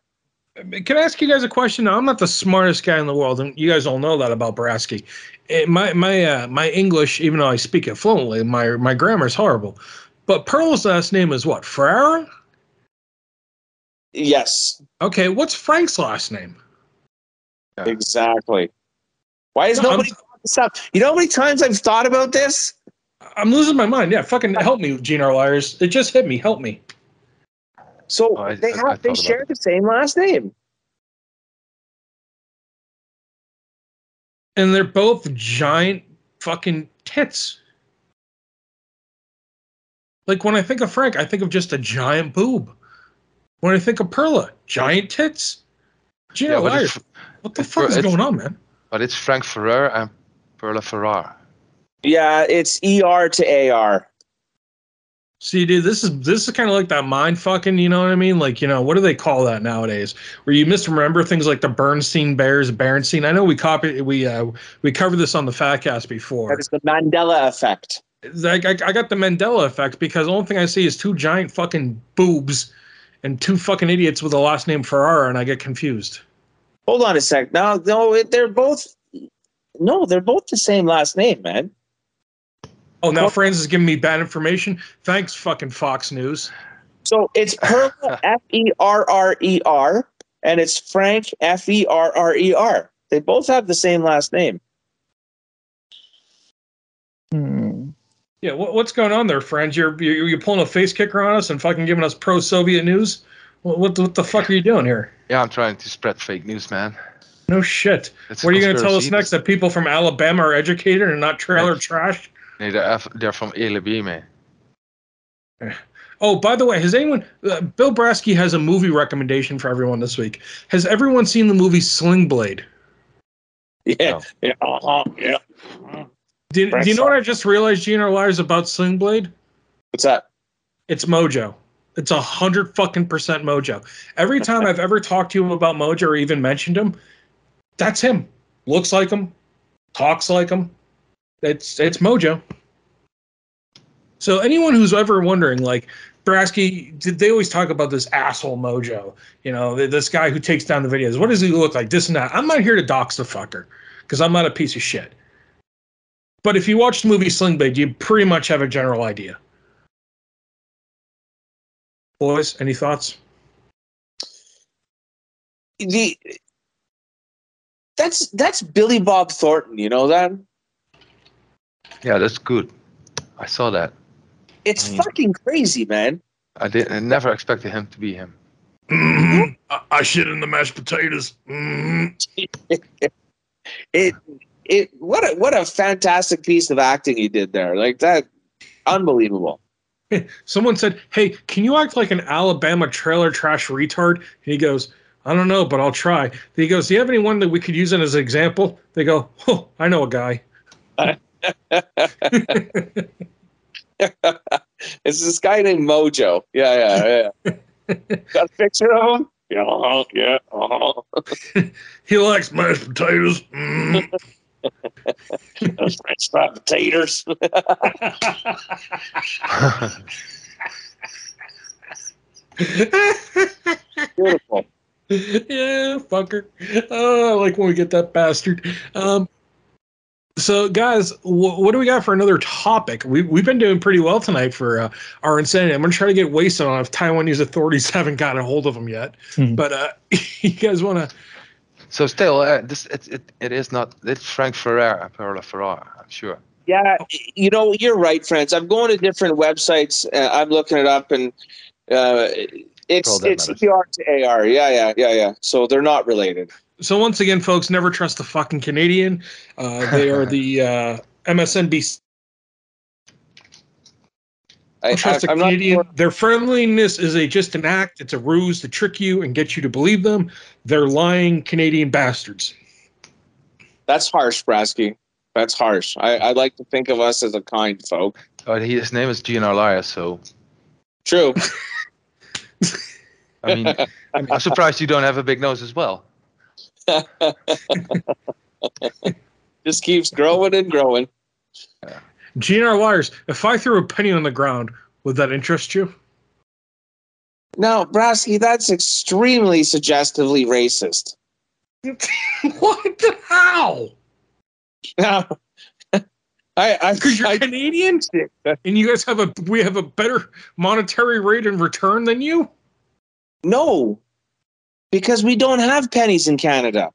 Can I ask you guys a question? Now, I'm not the smartest guy in the world, and you guys all know that about Brasky. Eh, My my uh, my English, even though I speak it fluently, my my grammar is horrible. But Pearl's last name is what? Ferrara? Yes, Okay, what's Frank's last name? Exactly. Why is No, I'm- nobody brought this up? You know how many times I've thought about this? I'm losing my mind. Yeah, fucking help me, GNR Liars. It just hit me. Help me. So Oh, I- they I- I have they share the same last name. And they're both giant fucking tits. Like when I think of Frank, I think of just a giant boob. When I think of Perla, giant tits. Gene Yeah, R. but Liars. What the fuck is going on, man? but it's Frank Ferrer and Perla Ferrar. Yeah, it's ER to AR. See, dude, this is this is kind of like that mind fucking. You know what I mean? Like, you know, what do they call that nowadays? Where you misremember things like the Bernstein Bears, Berenstein. I know we copied, we uh, we covered this on the Fatcast before. That is the Mandela effect. Like, I, I got the Mandela effect because the only thing I see is two giant fucking boobs and two fucking idiots with a last name Ferrara, and I get confused. Hold on a sec. No, no, they're both. No, they're both the same last name, man. Oh, now Francis is giving me bad information. Thanks, fucking Fox News. So it's Perla <laughs> F E R R E R, and it's Frank F E R R E R. They both have the same last name. Hmm. Yeah, what, what's going on there, Frans? You're, you're you're pulling a face kicker on us and fucking giving us pro-Soviet news. What what, the- what the fuck are you doing here? Yeah, I'm trying to spread fake news, man. No shit. It's a what are you going to tell us next? That people from Alabama are educated and not trailer trash? Nee, they're, they're from Eleby, man. Oh, by the way, has anyone? Uh, Bill Brasky has a movie recommendation for everyone this week. Has everyone seen the movie Sling Blade? Yeah, No. yeah, uh-huh, yeah. Do, do you know what I just realized, or Liars, about Sling Blade? What's that? It's Mojo. It's a hundred fucking percent Mojo. Every <laughs> time I've ever talked to him about Mojo or even mentioned him, that's him. Looks like him, talks like him. It's it's Mojo. So anyone who's ever wondering, like Brasky, did they always talk about this asshole Mojo? You know, this guy who takes down the videos. What does he look like? This and that. I'm not here to dox the fucker because I'm not a piece of shit. But if you watch the movie Sling Blade, you pretty much have a general idea. Boys, any thoughts? The that's that's Billy Bob Thornton. You know that? Yeah, that's good. I saw that. It's Mm. fucking crazy, man. I did. I never expected him to be him. Mm-hmm. I, I shit in the mashed potatoes. Mm. <laughs> It it what a what a fantastic piece of acting he did there. Like that, unbelievable. Someone said, "Hey, can you act like an Alabama trailer trash retard?" And he goes, "I don't know, but I'll try." He goes, "Do you have anyone that we could use as an example?" They go, "Oh, I know a guy." <laughs> It's this guy named Mojo. Yeah, yeah, yeah. Got a picture of him? Yeah, uh-huh, yeah. uh-huh. <laughs> He likes mashed potatoes. Mm. <laughs> Those French fried potatoes. Beautiful. yeah, fucker. Oh, I like when we get that bastard. Um, so, guys, wh- what do we got for another topic? We, we've been doing pretty well tonight for uh, our insanity. I'm going to try to get wasted on if Taiwanese authorities haven't gotten a hold of them yet. Hmm. But uh, <laughs> you guys want to. So still, uh, this it, it, it is not. It's Frank Ferrer, Perla Ferrar. I'm sure. Yeah, you know, you're right, Frans. I'm going to different websites. Uh, I'm looking it up, and uh, it's that it's matters. ER to AR. Yeah, yeah, yeah, yeah. So they're not related. So, once again, folks, never trust the fucking Canadian. Uh, they are the uh, MSNBC. I, Don't trust a I, am not Canadian. sure. Their friendliness is a just an act. It's a ruse to trick you and get you to believe them. They're lying Canadian bastards. That's harsh, Brasky. That's harsh. I, I like to think of us as a kind folk. Oh, he, his name is GNR Liar, so True. <laughs> I mean, I'm surprised you don't have a big nose as well. <laughs> Just keeps growing and growing. GNR liars. If I threw a penny on the ground, would that interest you? Now, Brasky, that's extremely suggestively racist. <laughs> what the hell? Now, <laughs> I, I, Because you're I Canadian and you guys have a we have a better monetary rate in return than you. no, because we don't have pennies in Canada.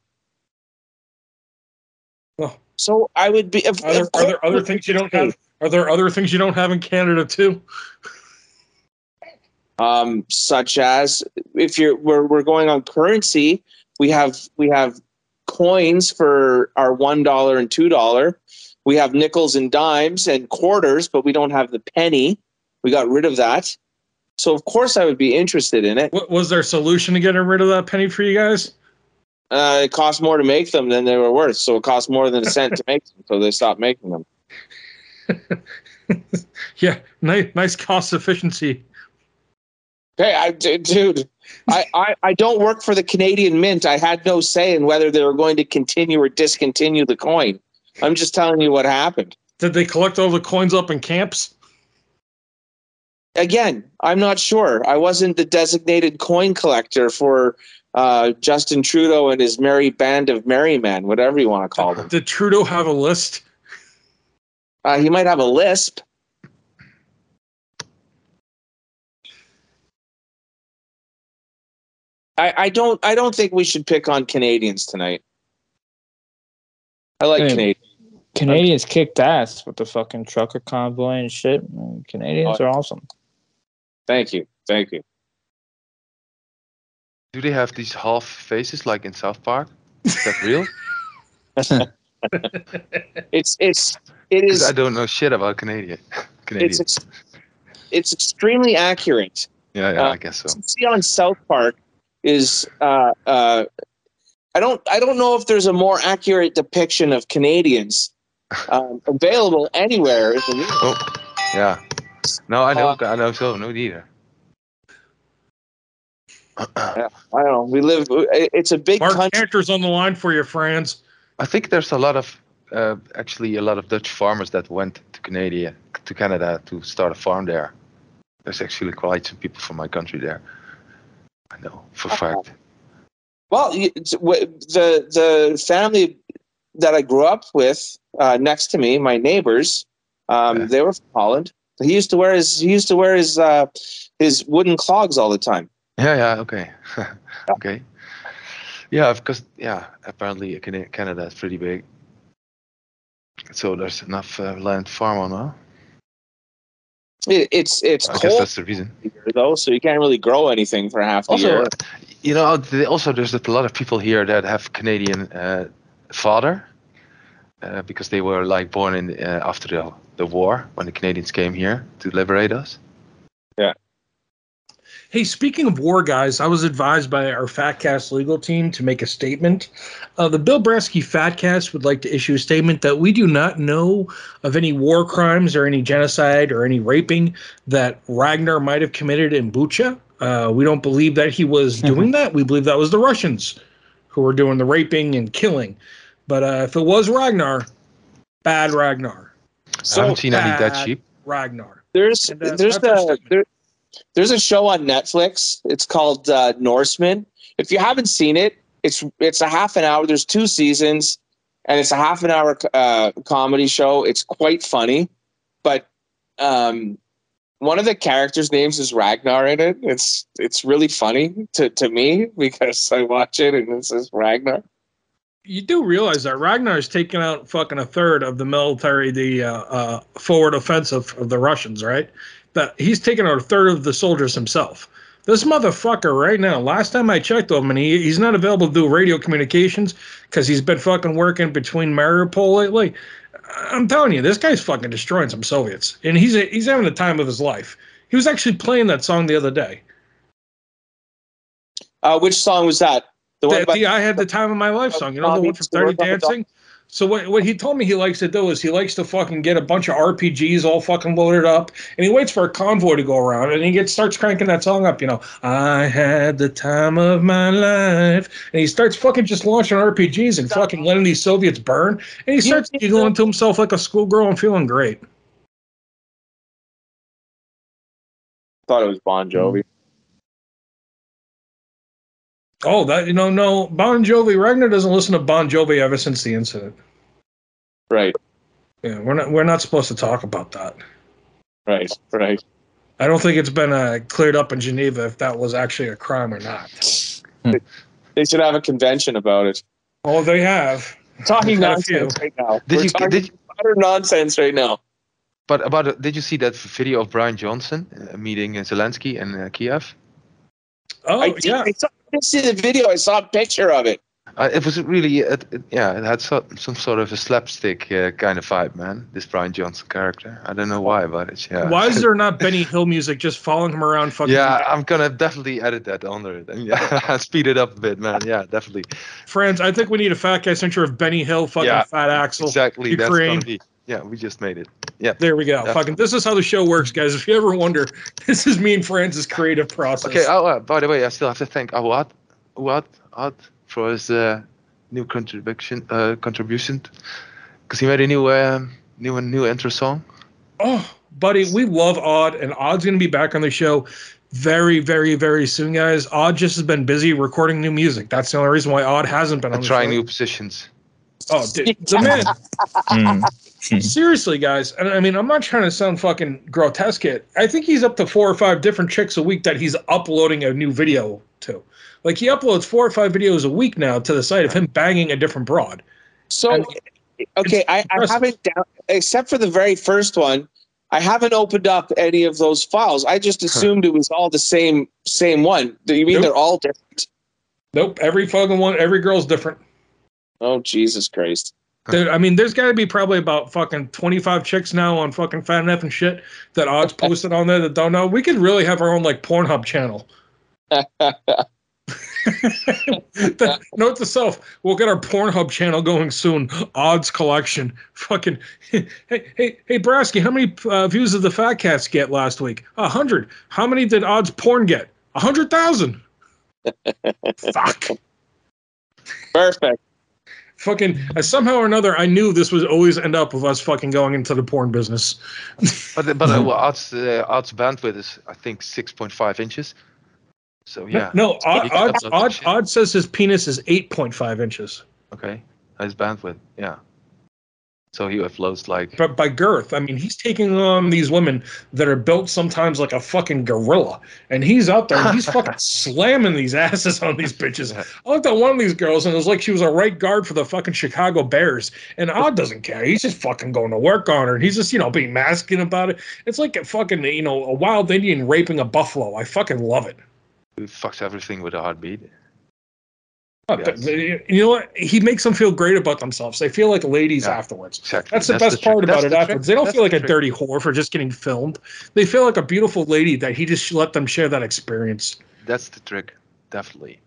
So I would be. If, Are there, are there other things you don't have? Are there other things you don't have in Canada too? um, such as if you're we're, we're going on currency, we have we have coins for our one dollar and two dollar. We have nickels and dimes and quarters, but we don't have the penny. We got rid of that. So of course I would be interested in it. What was their solution to getting rid of that penny for you guys? Uh, it cost more to make them than they were worth, so it cost more than a cent to make them. So they stopped making them. <laughs> Yeah, nice, nice cost efficiency. Hey, I, dude, I, I, I don't work for the Canadian Mint. I had no say in whether they were going to continue or discontinue the coin. I'm just telling you what happened. Did they collect all the coins up in camps? Again, I'm not sure. I wasn't the designated coin collector for uh, Justin Trudeau and his merry band of merry men, whatever you want to call them. Did Trudeau have a list? Uh, he might have a lisp. I, I don't I don't think we should pick on Canadians tonight. I like Hey. Canadians. Canadians kicked ass with the fucking trucker convoy and shit. Canadians Oh. are awesome. Thank you. Thank you. Do they have these half faces like in South Park? Is that real? <laughs> <laughs> It's it's it is. I don't know shit about <laughs> Canadian. it's ex- it's extremely accurate. yeah, yeah, uh, I guess so. See on South Park is uh, uh, I don't I don't know if there's a more accurate depiction of Canadians um, available anywhere in the world. Oh, yeah. No, I know. Uh, I know so. No, neither. <clears throat> I don't know. We live. It's a big Mark country. Cantor's on the line for your friends. I think there's a lot of uh, actually a lot of Dutch farmers that went to Canada to Canada to start a farm there. There's actually quite some people from my country there. I know for a fact. Well, you- it's- w- the the family that I grew up with uh, next to me, my neighbors, um, Yeah. they were from Holland. He used to wear his he used to wear his uh, his wooden clogs all the time. Yeah, yeah, okay, <laughs> okay. Yeah, because yeah, apparently Canada is pretty big, so there's enough uh, land farm on, huh? It, it's it's I guess that's the reason. though, so you can't really grow anything for half the Also, year. you know, also there's a lot of people here that have Canadian uh, father, uh, because they were like born in uh, after the the war when the Canadians came here to liberate us. Hey, speaking of war, guys, I was advised by our Fatcast legal team to make a statement. Uh, the Bill Brasky Fatcast would like to issue a statement that we do not know of any war crimes or any genocide or any raping that Ragnar might have committed in Bucha. Uh, we don't believe that he was doing that. We believe that was the Russians who were doing the raping and killing. But uh, if it was Ragnar, bad Ragnar. I haven't seen any that bad cheap. Ragnar. There's And, uh, there's the there, there's a show on Netflix. It's called uh, Norsemen. If you haven't seen it, it's it's a half an hour. There's two seasons, and it's a half an hour uh, comedy show. It's quite funny, but um, one of the characters' names is Ragnar in it. It's it's really funny to, to me <laughs> because I watch it and it says Ragnar. you do realize that Ragnar is taking out fucking a third of the military, the uh, uh, forward offensive of the Russians, right? That he's taken out a third of the soldiers himself. This motherfucker right now. Last time I checked with him, and he, he's not available to do radio communications because he's been fucking working between Mariupol lately. I'm telling you, this guy's fucking destroying some Soviets, and he's he's having the time of his life. He was actually playing that song the other day. Uh, which song was that? The The, about- the I had the time of my life song. You know the one from Dirty Dancing. So what what he told me he likes to do is he likes to fucking get a bunch of RPGs all fucking loaded up, and he waits for a convoy to go around, and he gets starts cranking that song up. You know, I had the time of my life, and he starts fucking just launching RPGs and fucking letting these Soviets burn, and he starts giggling to himself like a schoolgirl and feeling great. thought it was Bon Jovi. Oh, that you know, no Bon Jovi. Ragnar doesn't listen to Bon Jovi ever since the incident. Right, Yeah, we're not we're not supposed to talk about that. right, right. I don't think it's been uh, cleared up in Geneva if that was actually a crime or not. They should have a convention about it. Oh, they have. Talking Quite a nonsense right now. Did We're you talking did you, utter nonsense right now. but about it- did you see that video of Brian Johnson uh, meeting uh, Zelensky in uh, Kiev? Oh, I, did, yeah. I, saw, I didn't see the video. I saw a picture of it. Uh, it was really, it, it, yeah, it had so, some sort of a slapstick uh, kind of vibe, man. This Brian Johnson character. I don't know why, but it's yeah. Why is there <laughs> not Benny Hill music just following him around fucking? Yeah, I'm gonna definitely edit that under it and <laughs> yeah, <laughs> speed it up a bit, man. Yeah, definitely. Frans, I think we need a fat guy center of Benny Hill, fucking Yeah, Fat Axl. Exactly. That's Ukraine. gonna be. Yeah, we just made it. Yeah. There we go. Definitely. Fucking. This is how the show works, guys. If you ever wonder, <laughs> this is me and Francis' creative process. Okay. Oh, uh, by the way, I still have to thank Awad, Awad, Awad for his uh, new contribution, uh, contribution, because he made a new, um, new, new intro song. Oh, buddy, we love Odd, and Odd's going to be back on the show very, very, very soon, guys. Odd just has been busy recording new music. That's the only reason why Odd hasn't been on And the trying show. new positions. Oh, dude, the man. <laughs> Hmm. Seriously, guys, and I mean, I'm not trying to sound fucking grotesque. It. I think he's up to four or five different chicks a week that he's uploading a new video to. Like he uploads four or five videos a week now to the site of him banging a different broad. So, okay, I, I haven't, down, except for the very first one, I haven't opened up any of those files. I just assumed it was all the same same one. Do you mean Nope. they're all different? Nope, every fucking one, every girl's different. Oh, Jesus Christ. I mean, there's got to be probably about fucking 25 chicks now on fucking Fat Enough and shit that odds posted on there that don't know. We could really have our own like Pornhub channel. <laughs> <laughs> The- Note to self: We'll get our Pornhub channel going soon. Odds collection. Fucking. <laughs> Hey, hey, hey, Brasky, how many uh, views did the Fatcast get last week? A hundred. How many did Odds Porn get? A hundred thousand. Fuck. Perfect. Fucking. Uh, somehow or another, I knew this would always end up with us fucking going into the porn business. But but uh, <laughs> well, Art's uh, Art's bandwidth is I think 6.5 inches. So yeah. No, Odd, Odd, Odd. Odd says his penis is 8.5 inches. Okay. His bandwidth. Yeah. So he uploads like but by girth, I mean he's taking on these women that are built sometimes like a fucking gorilla, and he's out there and he's <laughs> fucking slamming these asses on these bitches. I looked at one of these girls and it was like she was a right guard for the fucking Chicago Bears, and Odd doesn't care. He's just fucking going to work on her, and he's just you know being masculine about it. It's like a fucking you know a wild Indian raping a buffalo. I fucking love it. he fucks everything with a heartbeat. Yes. You know what? He makes them feel great about themselves. They feel like ladies Yeah. afterwards. Exactly. That's the the best trick. part That's about it the trick. afterwards. They don't That's feel like a trick. dirty whore for just getting filmed. They feel like a beautiful lady that he just let them share that experience. That's the trick. Definitely.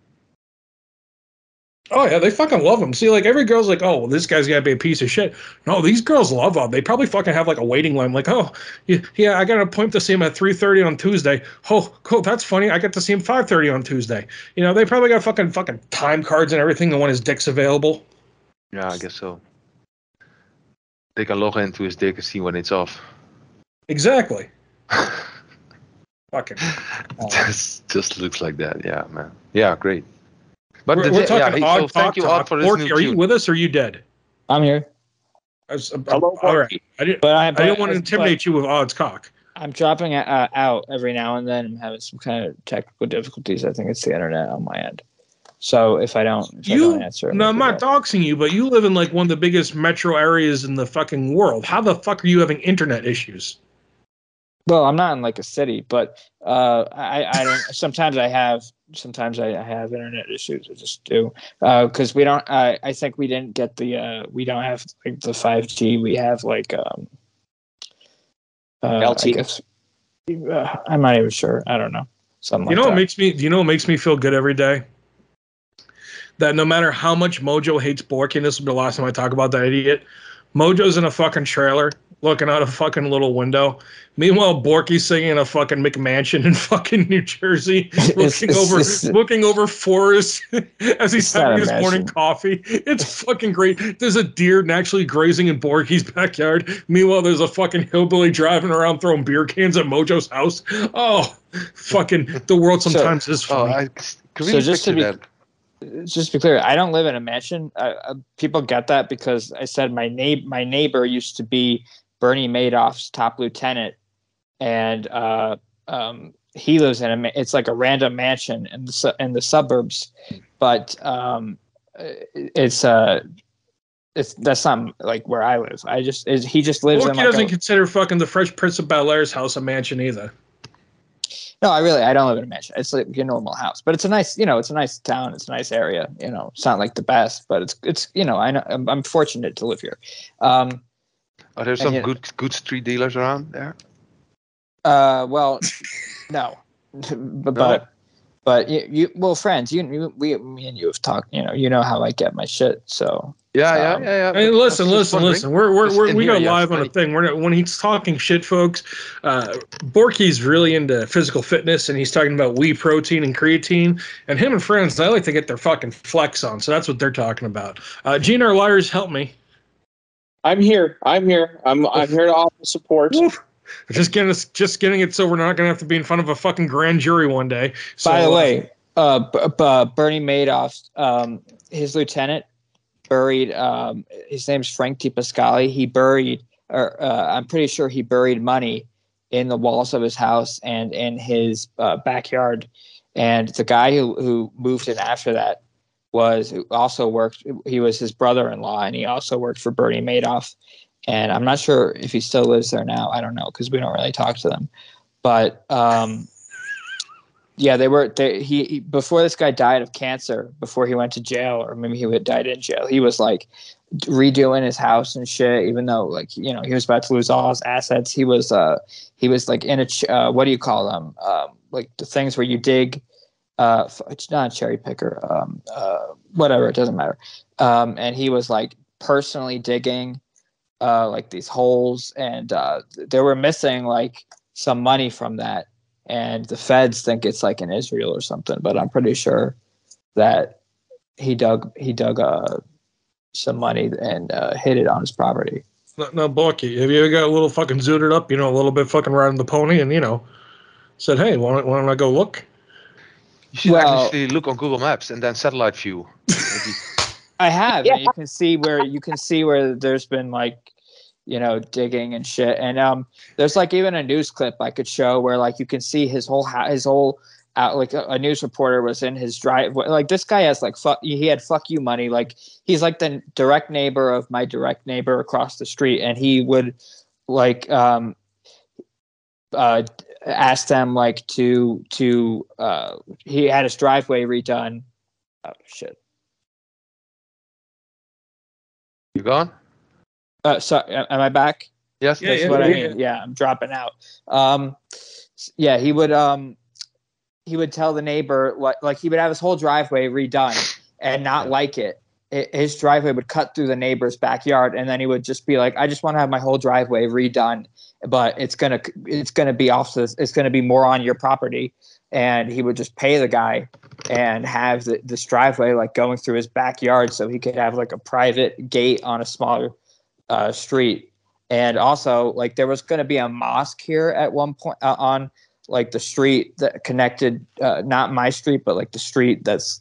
Oh yeah, they fucking love him. See, like every girl's like, oh, well, this guy's gotta be a piece of shit. No, these girls love him. They probably fucking have like a waiting line. Like, oh, yeah, yeah I got an appointment to see him at three thirty on Tuesday. Oh, cool, that's funny. I get to see him five thirty on Tuesday. You know, they probably got fucking fucking time cards and everything. The when his dick's available. Yeah, I guess so. They can log into his dick and see when it's off. Exactly. <laughs> Fucking. just just looks like that. Yeah, man. Yeah, great. But We're, we're talking he- odd so thank you, talk. Odd, for this Borky, new are you tune. with us or are you dead? I'm here, I was, uh, Hello, all right. I didn't, but I, I didn't want to intimidate you with Odd's cock. I'm dropping uh, out every now and then. I'm having some kind of technical difficulties. I think it's the internet on my end. So if I don't, if I You, don't answer, no, I'm not doxing you, but you live in like one of the biggest metro areas in the fucking world. How the fuck are you having internet issues? Well, I'm not in like a city, but uh, I, I don't. sometimes I have. Sometimes I, I have internet issues. I just do because we don't. I I think we didn't get the. Uh, we don't have like the 5G. We have like um. Uh, LTE. I guess. Uh, I'm not even sure. I don't know. Something You know like what that. makes me? You know what makes me feel good every day? That no matter how much Mojo hates Borky, and this will be the last time I talk about that idiot. Mojo's in a fucking trailer, looking out a fucking little window. Meanwhile, Borky's singing in a fucking McMansion in <laughs> fucking New Jersey, <laughs> looking it's- over it's- looking over forest <laughs> as he's It's having a his morning coffee. It's fucking great. There's a deer naturally grazing in Borky's backyard. Meanwhile, there's a fucking hillbilly driving around throwing beer cans at Mojo's house. Oh, fucking the world So- sometimes is Oh, funny. I can So just to picture be- that. just to be clear, I don't live in a mansion. Uh, uh, people get that because I said my neighbor, my neighbor used to be Bernie Madoff's top lieutenant, and uh, um, he lives in a. It's like a random mansion in the su- in the suburbs, but um, it's uh, it's that's not like where I live. I just is he just lives Borky in like doesn't a, consider fucking the Fresh Prince of Bel Air's house a mansion either. No, I really I don't live in a mansion. It's like your normal house, but it's a nice, you know, it's a nice town. It's a nice area. You know, it's not like the best, but it's it's you know I know I'm, I'm fortunate to live here. Um, Are there some you- good good street dealers around there? uh, well, <laughs> no, but but, but you, you well Frans, you, you we me and you have talked. You know, you know how I get my shit. So Yeah, yeah, Um, yeah, yeah. Hey, but I was listen, listen, listen. We're we're, we're in we here, go yes, live on a thing. We're not, when he's talking shit, folks. Uh, Borky's really into physical fitness, and he's talking about whey protein and creatine. And him and Frans, they like to get their fucking flex on. So that's what they're talking about. Uh, GNR liars, help me. I'm here. I'm here. I'm I'm here to offer support. Just getting us, just getting it so we're not gonna have to be in front of a fucking grand jury one day. So, by the uh, way, uh, B- B- Bernie Madoff, um, his lieutenant buried. Um, his name's Frank DiPascali. He buried, or uh, I'm pretty sure he buried money in the walls of his house and in his uh, backyard. And the guy who who moved in after that was also worked. He was his brother-in-law, and he also worked for Bernie Madoff. And I'm not sure if he still lives there now. I don't know because we don't really talk to them. But um, yeah, they were. They, he, he before this guy died of cancer, before he went to jail, or maybe he had died in jail. He was like redoing his house and shit. Even though, like you know, he was about to lose all his assets. He was uh he was like in a uh, what do you call them? Um, like the things where you dig. Uh, it's not a cherry picker. Um, uh, whatever. It doesn't matter. Um, and he was like personally digging uh, like these holes, and uh, they were missing like some money from that. And the feds think it's like in Israel or something, but I'm pretty sure that he dug he dug uh, some money and uh, hid it on his property. No, no, Borky, have you ever got a little fucking zooted up, you know, a little bit fucking riding the pony, and you know, said, hey, why don't, why don't I go look? You should Well- actually look on Google Maps and then satellite view. <laughs> I have. and you can see where you can see where there's been like you know, digging and shit. And um, there's like even a news clip I could show where like you can see his whole ha- his whole out like a, a news reporter was in his driveway. Like this guy has like fuck he had fuck you money. Like he's like the direct neighbor of my direct neighbor across the street, and he would like um uh ask them like to to uh he had his driveway redone. Oh shit. You gone? Uh, so am I back? Yes. Yeah, That's yeah, what I mean. Yeah. I'm dropping out. Um, yeah, he would um, he would tell the neighbor like like he would have his whole driveway redone and not like it. His driveway would cut through the neighbor's backyard, and then he would just be like, "I just want to have my whole driveway redone, but it's gonna it's gonna be off this it's gonna be more on your property." And he would just pay the guy and have the, this driveway like going through his backyard, so he could have like a private gate on a smaller uh, street and also like there was going to be a mosque here at one point uh, on like the street that connected uh, not my street but like the street that's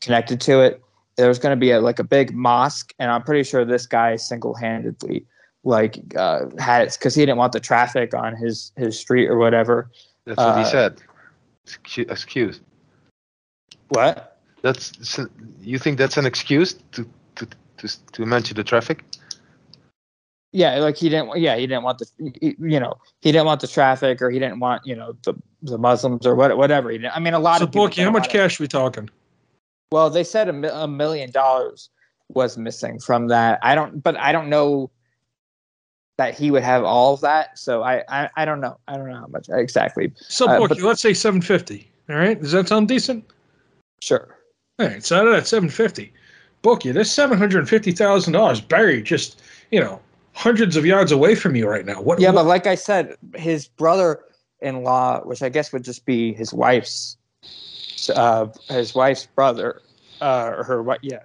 connected to it there was going to be a, like a big mosque and i'm pretty sure this guy single-handedly like uh, had it because he didn't want the traffic on his his street or whatever That's what he Uh, said. Excuse. what That's s- you think that's an excuse to to to, to mention the traffic? yeah like he didn't yeah he didn't want the he- you know he didn't want the traffic or he didn't want you know the the muslims or what, whatever he didn't, i mean a lot So, of people Borky, how much want it. cash we talking? Well, they said a, mi- a million dollars was missing from that. I don't, but I don't know that he would have all of that. So I, I, I don't know. I don't know how much exactly. So, Uh, but- let's say 750. All right. Does that sound decent? Sure. All right. So, out of that 750, Borky, there's $750,000 buried just, you know, hundreds of yards away from you right now. What? Yeah, what- but like I said, his brother-in-law, which I guess would just be his wife's, uh, his wife's brother, uh, or her what? Yeah.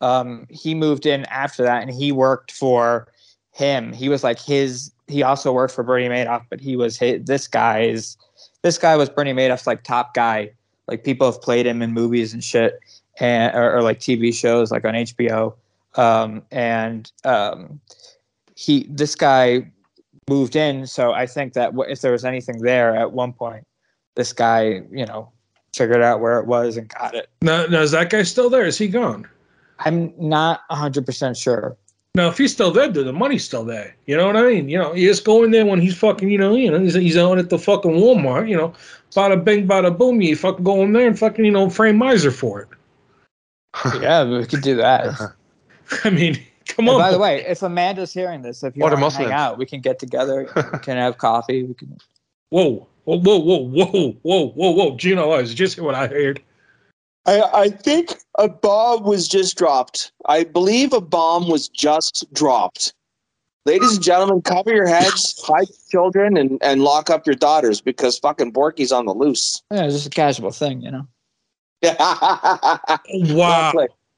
Um, he moved in after that, and he worked for him. He was like his. He also worked for Bernie Madoff, but he was his, this guy's. This guy was Bernie Madoff's like top guy. Like people have played him in movies and shit, and or, or like TV shows, like on HBO. Um, and um, he, this guy moved in. So I think that if there was anything there at one point, this guy, you know, figured out where it was and got it. now, now, is that guy still there? Is he gone? I'm not 100% sure. Now, if he's still there, then the money's still there. You know what I mean? You know, you just go in there when he's fucking, you know, you know, he's, he's out at the fucking Walmart, you know, bada bing, bada boom, you fucking go in there and fucking, you know, frame miser for it. <laughs> yeah, we could do that. <laughs> I mean, come And on. by the way, if Amanda's hearing this, if you want to hang Muslims. out, we can get together. we can have coffee. We can. whoa, whoa, whoa, whoa, whoa, whoa, whoa, whoa, Gino, I was just what I heard. I, I think a bomb was just dropped. I believe a bomb was just dropped. Ladies and gentlemen, cover your heads, <laughs> hide children, and, and lock up your daughters because fucking Borky's on the loose. Yeah, it's just a casual thing, you know. <laughs> Wow.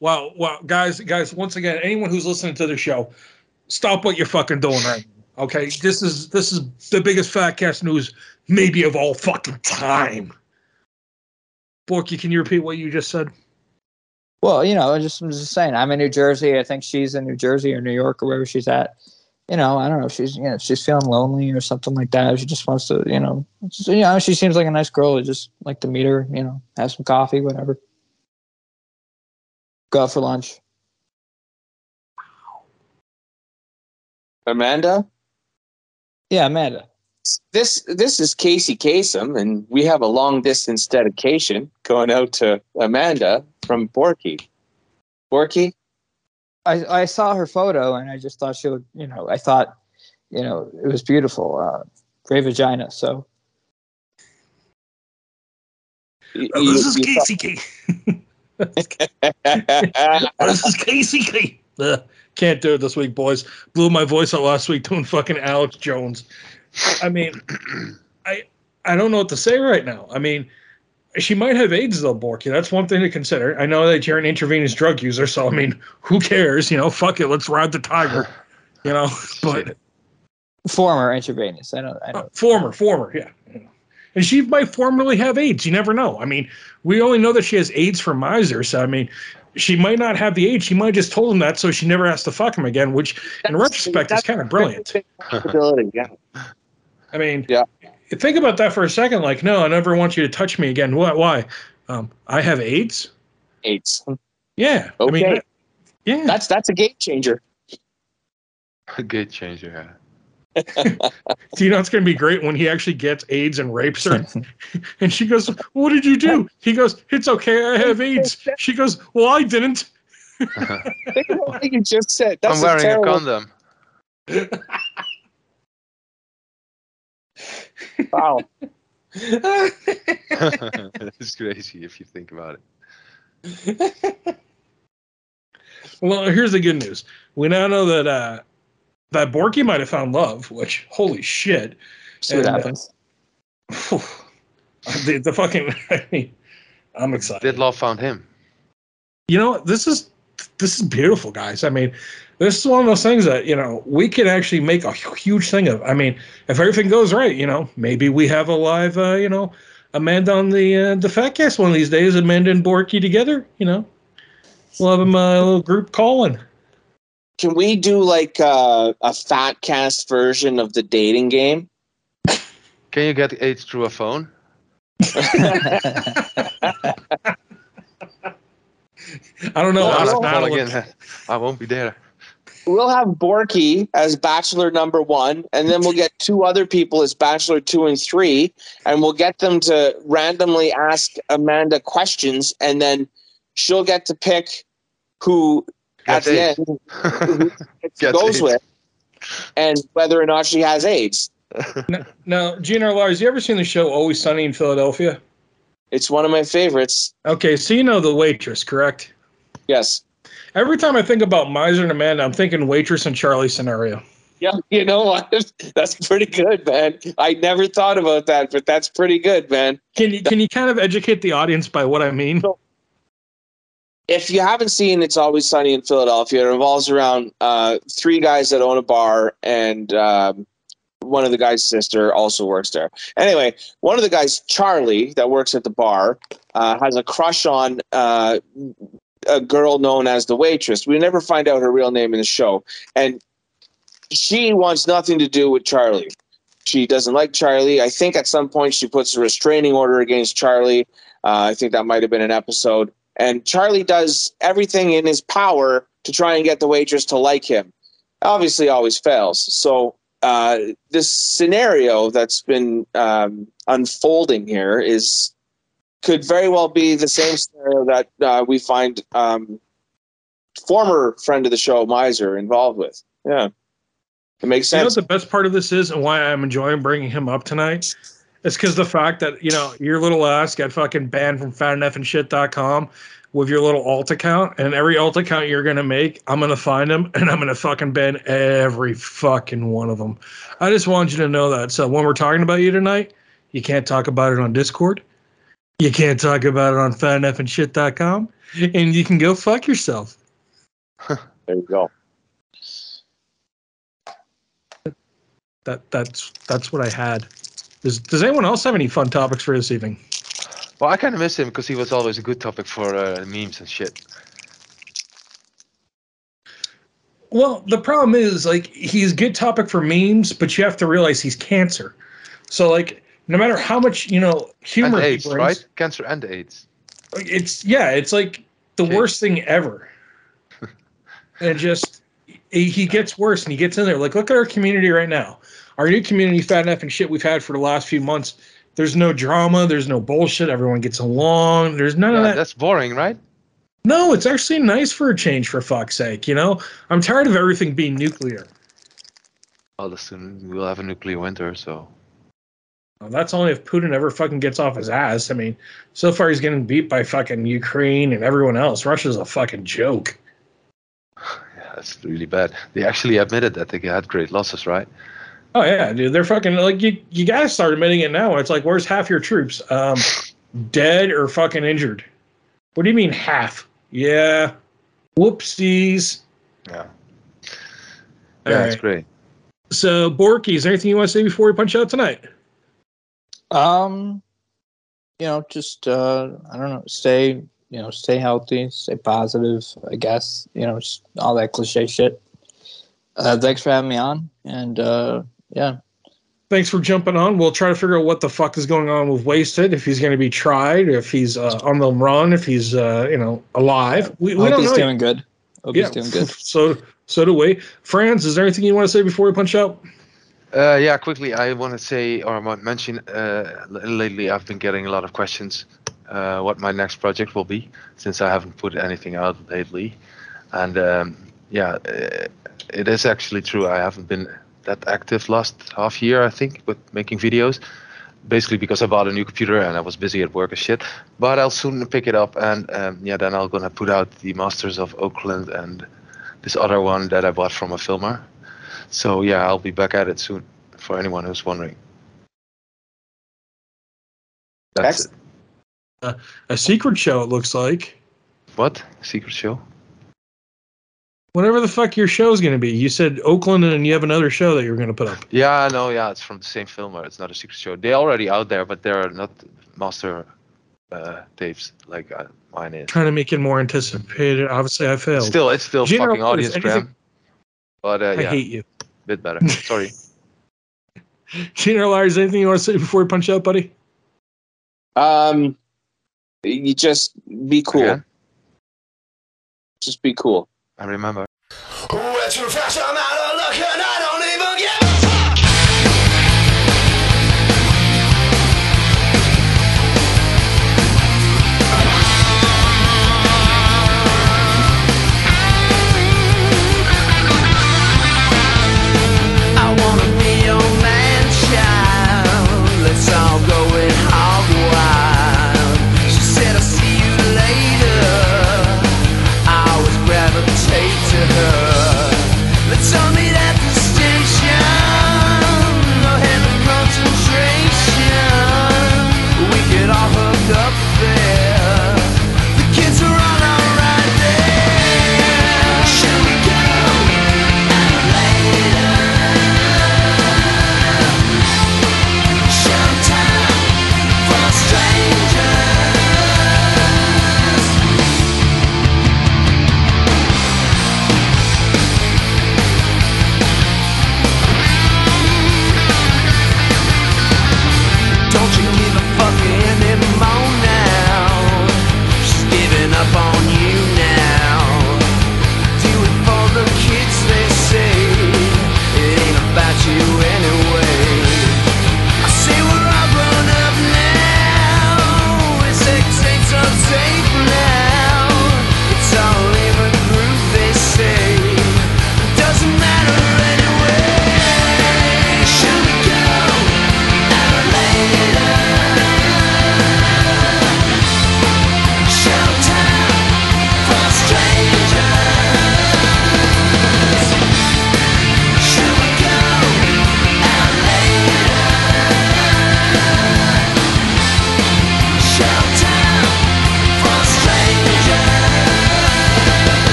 Wow, wow, guys, guys, once again, anyone who's listening to the show, stop what you're fucking doing right now. Okay, this is this is the biggest fatcast news maybe of all fucking time. Borky, can you repeat what you just said? Well, you know, I just I'm just saying. I'm in New Jersey. I think she's in New Jersey or New York or wherever she's at. You know, I don't know if she's you know if she's feeling lonely or something like that. She just wants to, you know, just, you know, she seems like a nice girl. I just like to meet her. You know, have some coffee, whatever. Go out for lunch. Amanda, Yeah, Amanda. This this is Casey Kasem, and we have a long distance dedication going out to Amanda from Borky. Borky, I I saw her photo and I just thought she looked. You know, I thought, you know, it was beautiful. Uh, great vagina. So you- Oh, this is you- you Casey K. <laughs> this is Casey K. Ugh, can't do it this week, boys. Blew my voice out last week doing fucking Alex Jones. I mean, I I don't know what to say right now. I mean, she might have AIDS though, Borky. That's one thing to consider. I know that you're an intravenous drug user, so I mean, who cares? You know, fuck it, let's ride the tiger. You know, <laughs> but former intravenous. I know. I know. uh, former, former, yeah. and she might formerly have AIDS. You never know. I mean, we only know that she has AIDS from Miser, so I mean, she might not have the AIDS. She might have just told him that so she never has to fuck him again, which in retrospect is kind of brilliant. big possibility, yeah. I mean, Yeah. Think about that for a second. Like, no, I never want you to touch me again. What? Why? Um, I have AIDS. AIDS. Yeah. I Okay. mean, that- yeah. That's that's a game changer. A game changer. Yeah. <laughs> Do you know it's going to be great when he actually gets AIDS and rapes her? <laughs> and she goes, What did you do? He goes, It's okay. I have <laughs> AIDS. She goes, Well, I didn't. Think about what you just said. That's I'm wearing a, terrible, condom. Wow. <laughs> it's crazy if you think about it. well, here's the good news. We now know that uh, that Borky might have found love, which, holy shit. See what And, uh, happens. the, the fucking, <laughs> I mean, I'm excited. Did love found him? you know this is this is beautiful guys i mean this is one of those things that you know we can actually make a huge thing of i mean if everything goes right you know maybe we have a live uh, you know amanda on the uh, the Fatcast one of these days amanda and borky together you know we'll have them uh, a little group calling Can we do like uh, a Fatcast version of the dating game? Can you get AIDS through a phone? <laughs> <laughs> <laughs> i don't know I'm ask not calling Madeline. in. I won't be there. We'll have Borky as bachelor number one, and then we'll get two other people as bachelor two and three, and we'll get them to randomly ask Amanda questions, and then she'll get to pick who at Gets the AIDS. end <laughs> it Gets goes AIDS. with, and whether or not she has AIDS. <laughs> now GNR liars you ever seen the show always sunny in philadelphia It's one of my favorites. okay so you know the waitress correct Yes. every time i think about miser and amanda i'm thinking waitress and charlie scenario Yeah, <laughs> you know what? <laughs> That's pretty good, man. I never thought about that, but that's pretty good, man. Can you can you kind of educate the audience by what I mean? if you haven't seen It's Always Sunny in Philadelphia, it revolves around uh, three guys that own a bar, and um, one of the guy's sister also works there. Anyway, one of the guys, Charlie, that works at the bar, uh, has a crush on uh, a girl known as the waitress. We never find out her real name in the show, and she wants nothing to do with Charlie. She doesn't like Charlie. I think at some point she puts a restraining order against Charlie. Uh, I think that might have been an episode. And Charlie does everything in his power to try and get the waitress to like him. Obviously, always fails. So, uh, this scenario that's been um, unfolding here is could very well be the same scenario that uh, we find um, former friend of the show, Miser, involved with. Yeah, it makes sense. You know what the best part of this is, and why I'm enjoying bringing him up tonight, is because the fact that you know your little ass got fucking banned from fatandfandshit.com with your little alt account, and every alt account you're gonna make, I'm gonna find them and I'm gonna fucking ban every fucking one of them. I just want you to know that. So when we're talking about you tonight, you can't talk about it on Discord. You can't talk about it on fatandfandshit.com, and you can go fuck yourself. <laughs> There you go. That that's that's what I had. Does Does anyone else have any fun topics for this evening? Well, I kind of miss him because he was always a good topic for uh, memes and shit. Well, the problem is like he's good topic for memes, but you have to realize he's cancer. So like no matter how much you know And humor he AIDS, brings, right? Cancer and AIDS. it's yeah, it's like the Okay. worst thing ever. <laughs> and just he, gets worse and he gets in there. Like look at our community right now. Our new community, fat enough and shit we've had for the last few months. There's no drama. There's no bullshit. Everyone gets along. There's none of that. that's boring, right? No, it's actually nice for a change, for fuck's sake. You know, I'm tired of everything being nuclear. Well, soon we'll have a nuclear winter, so Well, that's only if Putin ever fucking gets off his ass. I mean, so far he's getting beat by fucking Ukraine and everyone else. Russia's a fucking joke. <sighs> yeah, that's really bad. They actually admitted that they had great losses, right? Oh yeah, dude, they're fucking like you. You gotta start admitting it now. It's like, where's half your troops? Um, <sighs> dead or fucking injured? What do you mean half? Yeah, whoopsies. Yeah. All Yeah, right. great. So Borky, is there anything you want to say before we punch out tonight? Um, you know, just uh, I don't know, stay you know, stay healthy, stay positive. I guess you know, just all that cliche shit. Uh, thanks for having me on, and uh, yeah, Thanks for jumping on. We'll try to figure out what the fuck is going on with Wasted. If he's going to be tried, if he's uh, on the run, if he's uh, you know alive. We, we hope don't he's know. doing good. Hope yeah, he's doing good. <laughs> So so do we. Frans, is there anything you want to say before we punch out? Uh, yeah, quickly, I want to say or I want to mention. Uh, lately, I've been getting a lot of questions. Uh, what my next project will be, since I haven't put anything out lately, and um, yeah, uh, it is actually true. I haven't been that active last half year, I think, with making videos. Basically, because I bought a new computer and I was busy at work and shit. But I'll soon pick it up, and um, yeah, then I'm gonna put out the Masters of Oakland and this other one that I bought from a filmer. So yeah, I'll be back at it soon. For anyone who's wondering. That's it. A secret show, it looks like. What secret show? Whatever the fuck your show's going to be. You said Oakland, and you have another show that you're going to put up. Yeah, no, yeah, it's from the same filmer. It's not a secret show. They're already out there, but they're not master uh, tapes like uh, mine is. Trying to make it more anticipated. Obviously, I failed. Still, it's still General fucking audience anything- But uh, I yeah, hate you. Bit better. <laughs> Sorry. General Lars, anything you want to say before we punch out, buddy? Um, you just be cool. Again? Just be cool. I remember. Retrofashion!